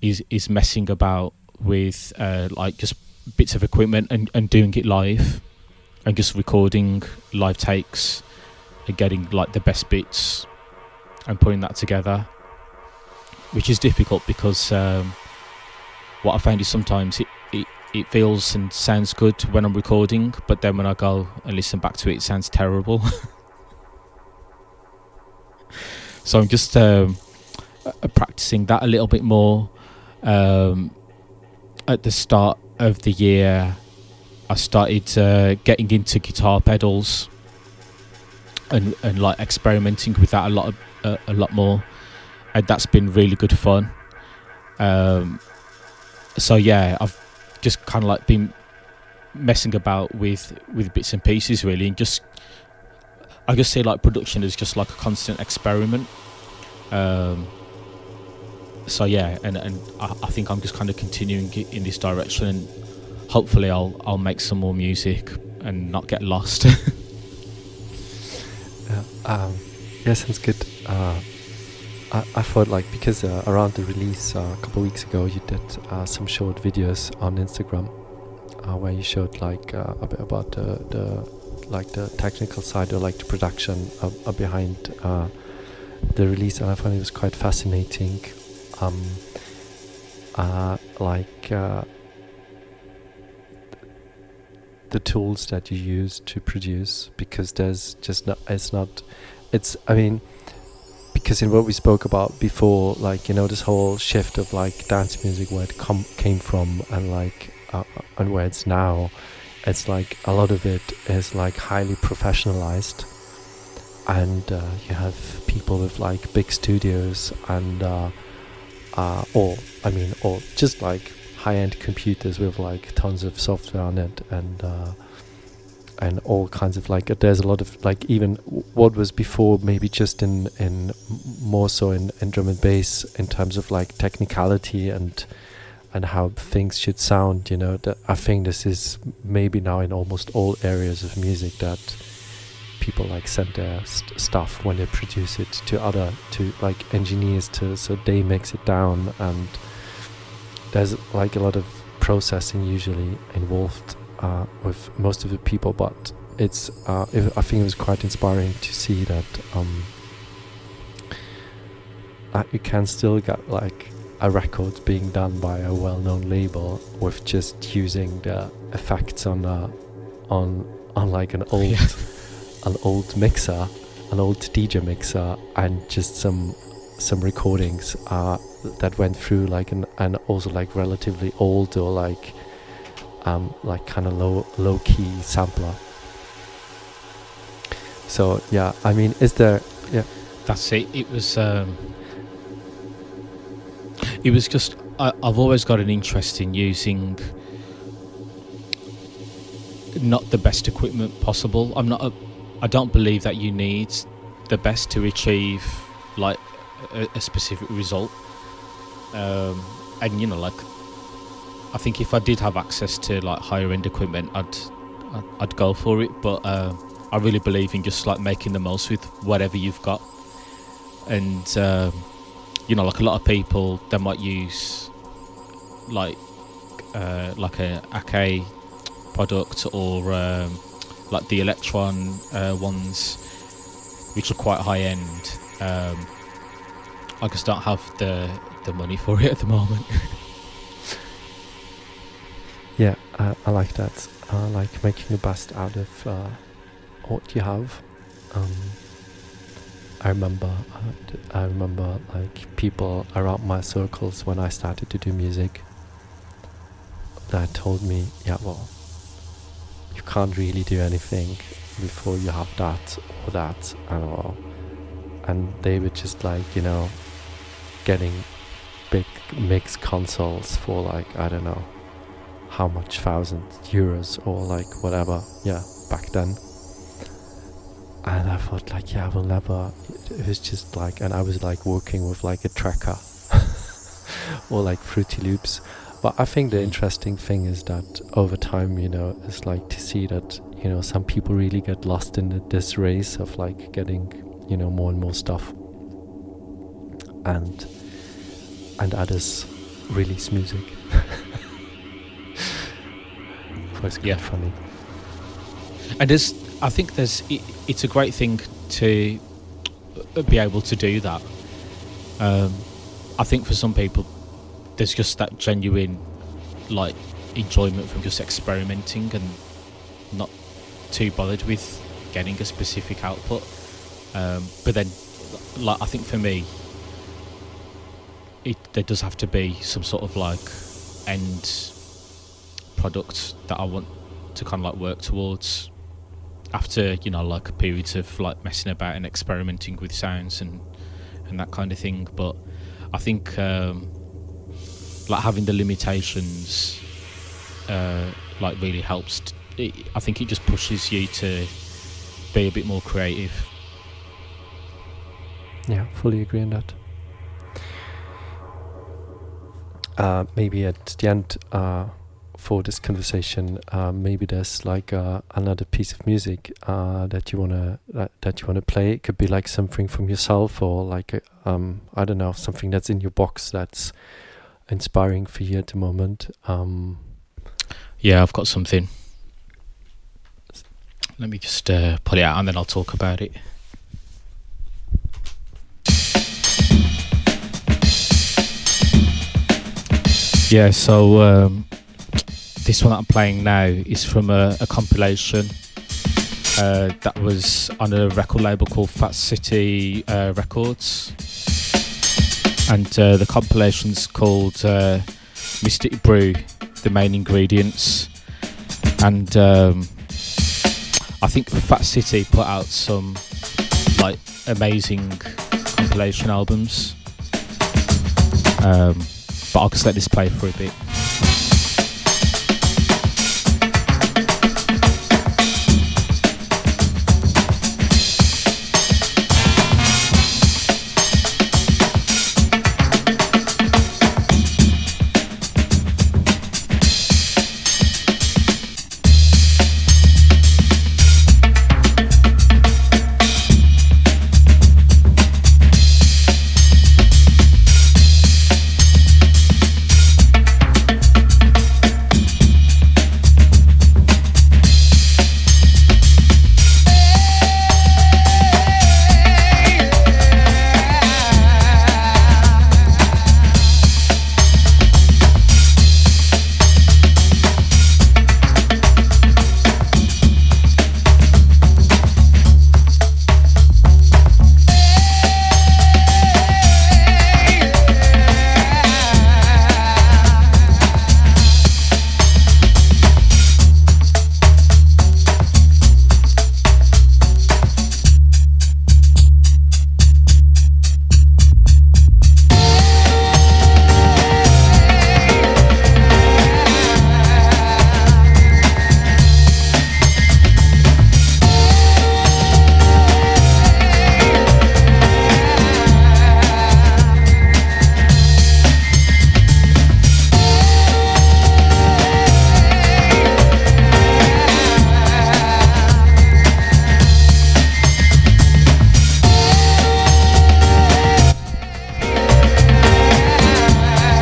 is is messing about with uh, like just bits of equipment and, and doing it live, and just recording live takes and getting like the best bits and putting that together, which is difficult because um, what I find is sometimes it, it, it feels and sounds good when I'm recording, but then when I go and listen back to it, it sounds terrible. so I'm just um, practicing that a little bit more. Um, at the start of the year, I started uh, getting into guitar pedals and and like experimenting with that a lot of, uh, a lot more, and that's been really good fun. Um, so yeah, I've just kind of like been messing about with with bits and pieces really, and just I just say like production is just like a constant experiment. Um, so yeah, and and I, I think I'm just kind of continuing in this direction, hopefully I'll I'll make some more music and not get lost. yeah, um, yeah, sounds good. Uh, I, I thought like because uh, around the release uh, a couple weeks ago you did uh, some short videos on Instagram uh, where you showed like uh, a bit about the, the like the technical side or like the production behind the release and I found it was quite fascinating um, like the tools that you use to produce because there's just not it's not it's I mean because in what we spoke about before, like you know, this whole shift of like dance music, where it com- came from, and like uh, and where it's now, it's like a lot of it is like highly professionalized, and uh, you have people with like big studios and uh, uh, or I mean, or just like high-end computers with like tons of software on it and. Uh, and all kinds of like there's a lot of like even what was before maybe just in in more so in, in drum and bass in terms of like technicality and and how things should sound you know that i think this is maybe now in almost all areas of music that people like send their st- stuff when they produce it to other to like engineers to so they mix it down and there's like a lot of processing usually involved uh, with most of the people, but it's uh, I think it was quite inspiring to see that um, that you can still get like a record being done by a well-known label with just using the effects on uh, on on like an old yeah. an old mixer, an old DJ mixer, and just some some recordings uh, that went through like an and also like relatively old or like um, like kind of low low key sampler. So yeah, I mean, is there? Yeah, that's it. It was. Um, it was just. I, I've always got an interest in using not the best equipment possible. I'm not. A, I don't believe that you need the best to achieve like a, a specific result. Um, and you know, like I think if I did have access to like higher end equipment, I'd I'd, go for it. But uh, I really believe in just like making the most with whatever you've got. And uh, you know, like a lot of people, they might use like uh, like a Akai product or um, like the Elektron uh, ones, which are quite high end. Um, I just don't have the the money for it at the moment. Yeah, I, I like that. I like making the best out of uh, what you have. Um, I remember, uh, I remember like people around my circles when I started to do music that told me, yeah, well, you can't really do anything before you have that or that and all. And they were just like, you know, getting big mix consoles for like, I don't know, how much thousand euros or like whatever yeah back then. And I thought like yeah I will never it was just like and I was like working with like a tracker or like Fruity Loops. But I think the hmm. interesting thing is that over time, you know, it's like to see that you know some people really get lost in the, this race of like getting you know more and more stuff, and and others release music. so it's Yeah. quite funny. And there's, I think there's, it, it's a great thing to uh, be able to do that. Um, I think for some people, there's just that genuine, like, enjoyment from just experimenting and not too bothered with getting a specific output. Um, but then, like, I think for me, it there does have to be some sort of like end product that I want to kind of like work towards after you know like periods of like messing about and experimenting with sounds and and that kind of thing. But i think um like having the limitations uh like really helps. T- it, i think it just pushes you to be a bit more creative. Yeah, fully agree on that. Uh, maybe at the end uh, for this conversation, uh, maybe there's like uh, another piece of music uh, that you wanna that you wanna play. It could be like something from yourself, or like um, I don't know, something that's in your box that's inspiring for you at the moment. Um, yeah i've got something let me just put it out and then i'll talk about it Yeah, so um, this one that I'm playing now is from a, a compilation uh, that was on a record label called Fat City uh, Records, and uh, the compilation's called uh, Mystic Brew, the main ingredients, and um, I think Fat City put out some like amazing compilation albums. Um, but I'll just let this play for a bit.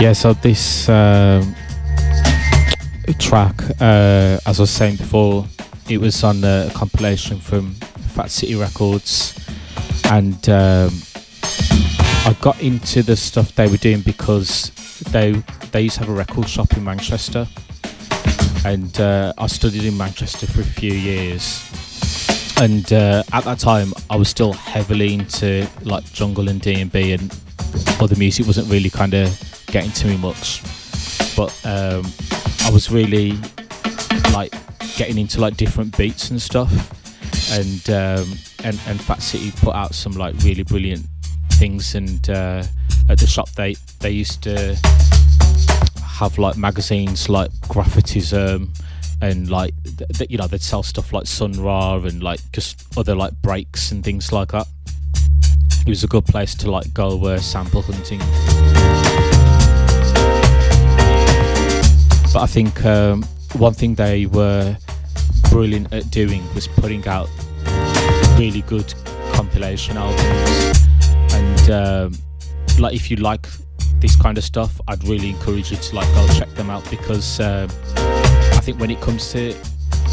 Yeah, so this um, track, uh, as I was saying before, it was on a compilation from Fat City Records, and um, I got into the stuff they were doing because they they used to have a record shop in Manchester, and uh, I studied in Manchester for a few years. And uh, at that time, I was still heavily into like jungle and D and B, and other music wasn't really kind of getting to me much. But um, I was really like getting into like different beats and stuff, and um, and and Fat City put out some like really brilliant things. And uh, at the shop, they they used to have like magazines like Graphotism and like th- th- you know they'd sell stuff like Sun Ra and like just other like breaks and things like that. It was a good place to like go uh, sample hunting. But I think um, one thing they were brilliant at doing was putting out really good compilation albums. And um, like, if you like this kind of stuff, I'd really encourage you to like go check them out because um, I think when it comes to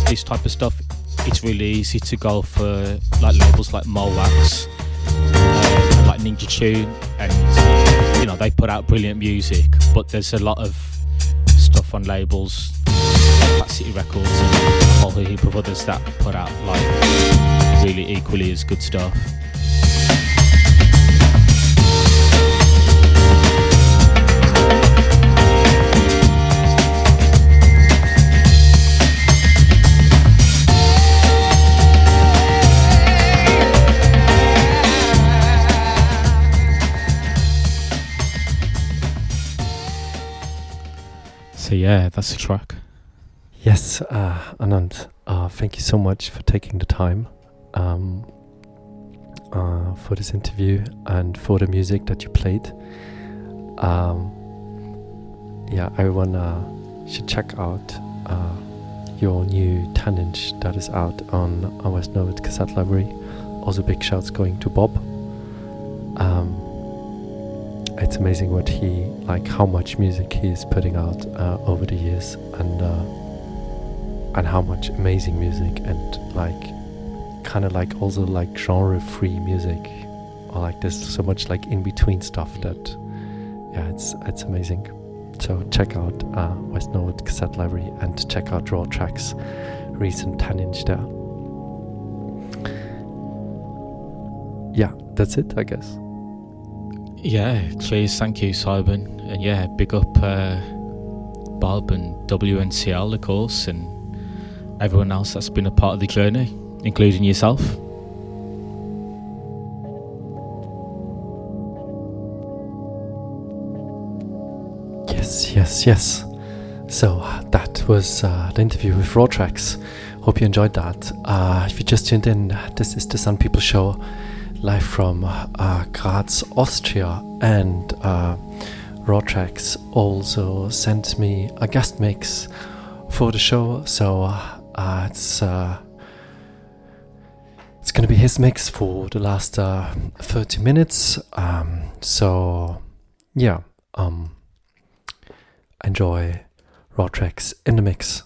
this type of stuff, it's really easy to go for like labels like Mowax, uh, like Ninja Tune, and you know they put out brilliant music, but there's a lot of on labels like City Records and a whole heap of others that put out like really equally as good stuff. Yeah, that's the track. Yes, uh, Anand, uh, thank you so much for taking the time um, uh, for this interview and for the music that you played. Um, yeah, everyone uh, should check out uh, your new 10 inch that is out on our West Norwood Cassette Library. Also, big shouts going to Bob. Um, it's amazing what he like how much music he is putting out uh, over the years and uh, and how much amazing music and like kind of like also like genre free music. Or like there's so much like in between stuff that yeah it's it's amazing. So check out uh, West Norwood Cassette Library and check out Raw Tracks recent 10 inch there. Yeah that's it I guess Yeah, cheers, thank you, Simon. And yeah, big up uh, Bob and WNCL, of course, and everyone else that's been a part of the journey, including yourself. Yes, yes, yes. So that was uh, the interview with Raw Tracks. Hope you enjoyed that. Uh, if you just tuned in, this is the Sun People Show, live from uh, Graz, Austria, and uh, Tracks also sent me a guest mix for the show. So uh, it's uh, it's gonna be his mix for the last uh, 30 minutes. Um, so yeah. Um, enjoy tracks in the mix.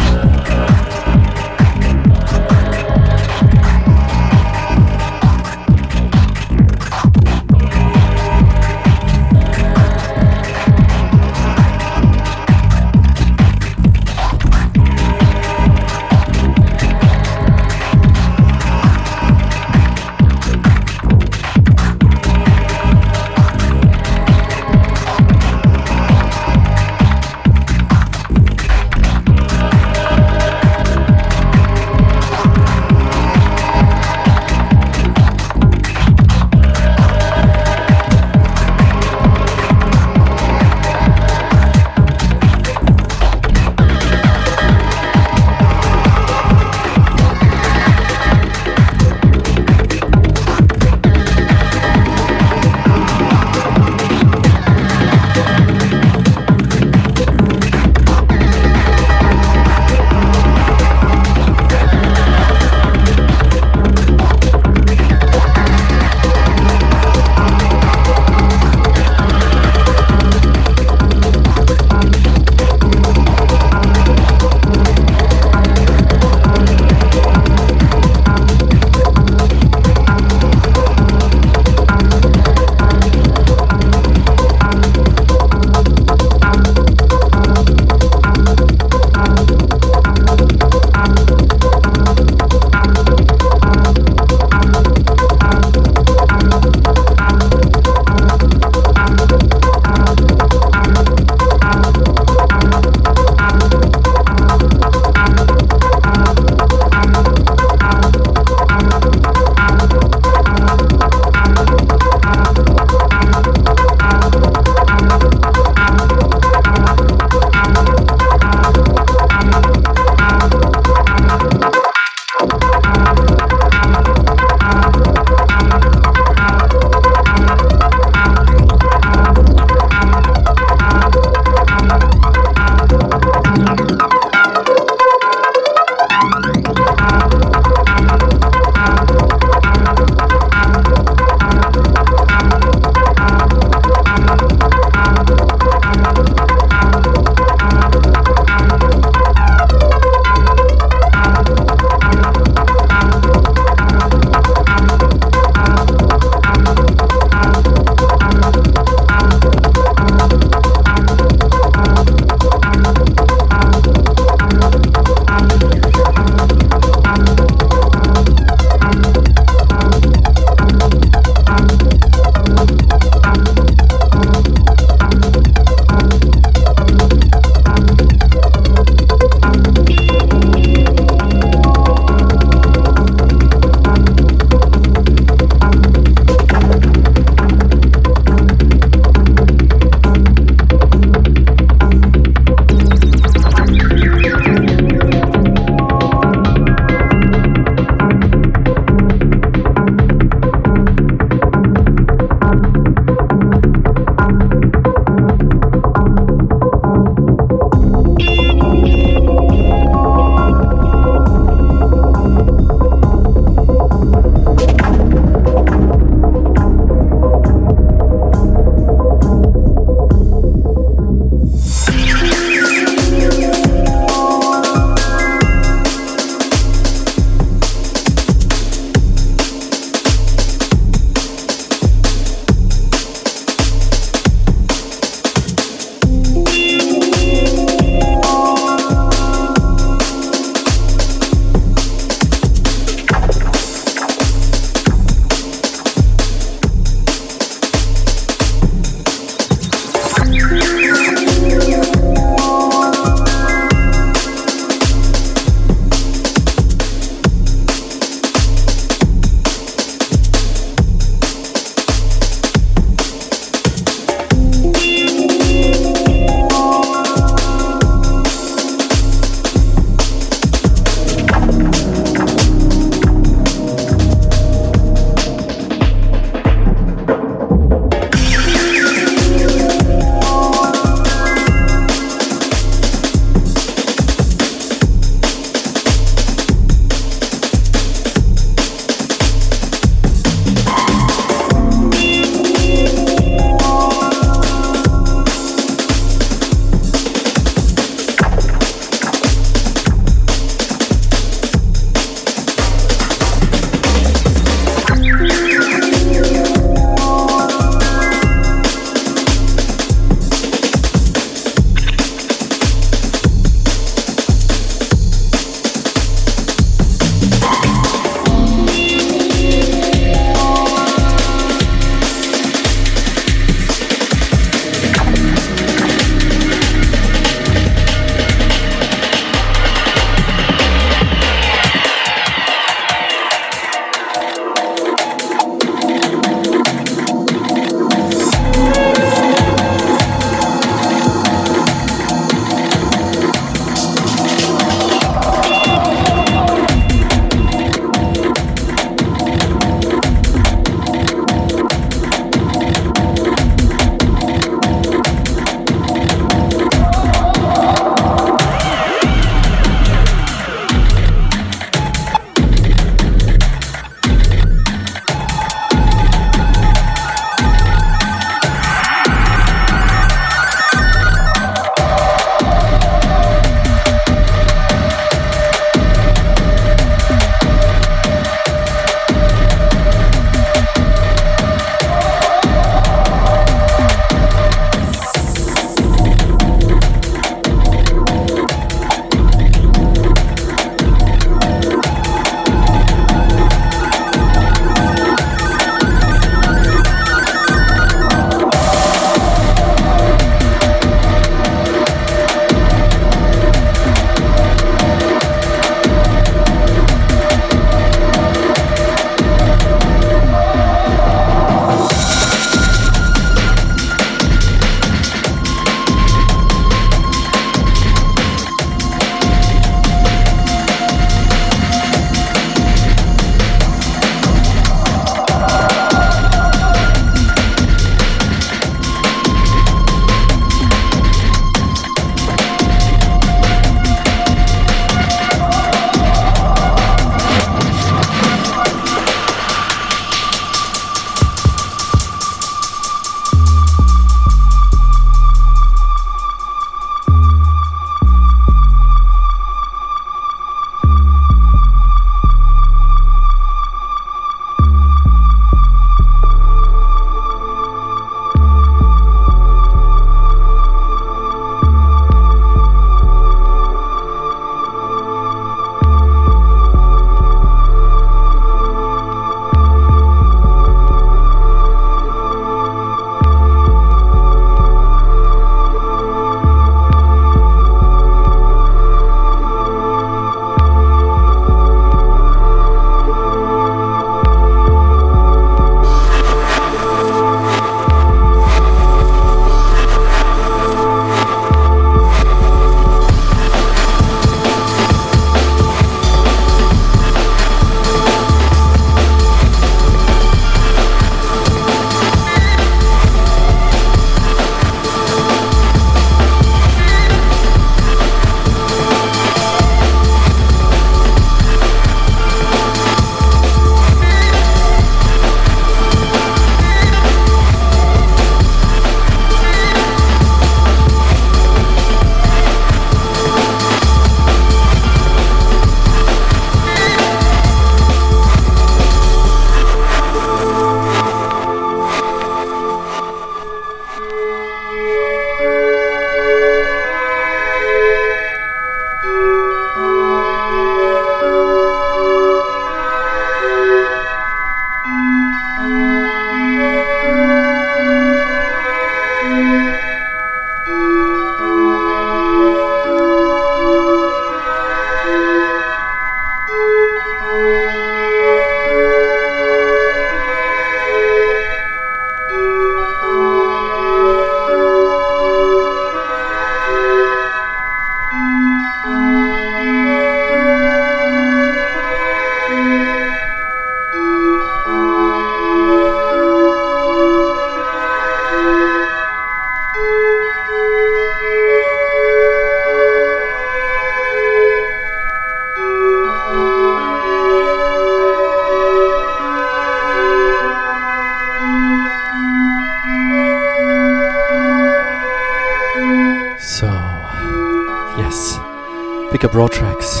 Rawtrachs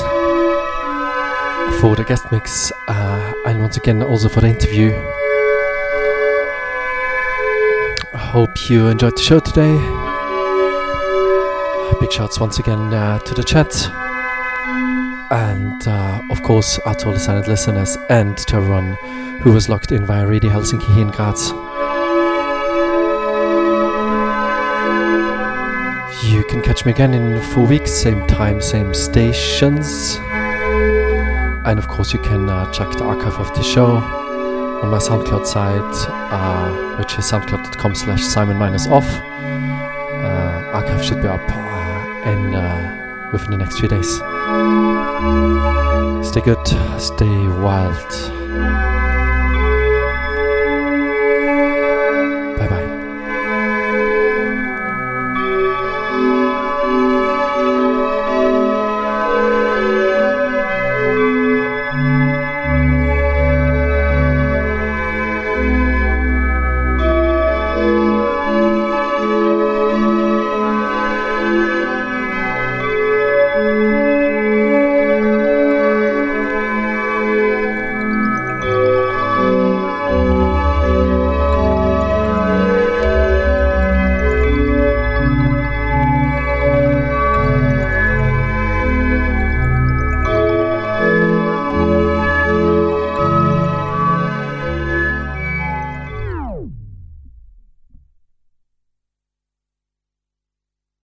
for the guest mix uh, and once again also for the interview. I hope you enjoyed the show today. Big shouts once again uh, to the chat. And uh, of course, to all the silent listeners and to everyone who was locked in via Radio Helsinki here in Graz. Can catch me again in four weeks, same time, same stations. And of course, you can uh, check the archive of the show on my SoundCloud site, uh, which is soundcloud.com slash Simon minus off. Uh, archive should be up uh, in uh, within the next few days. Stay good, stay wild.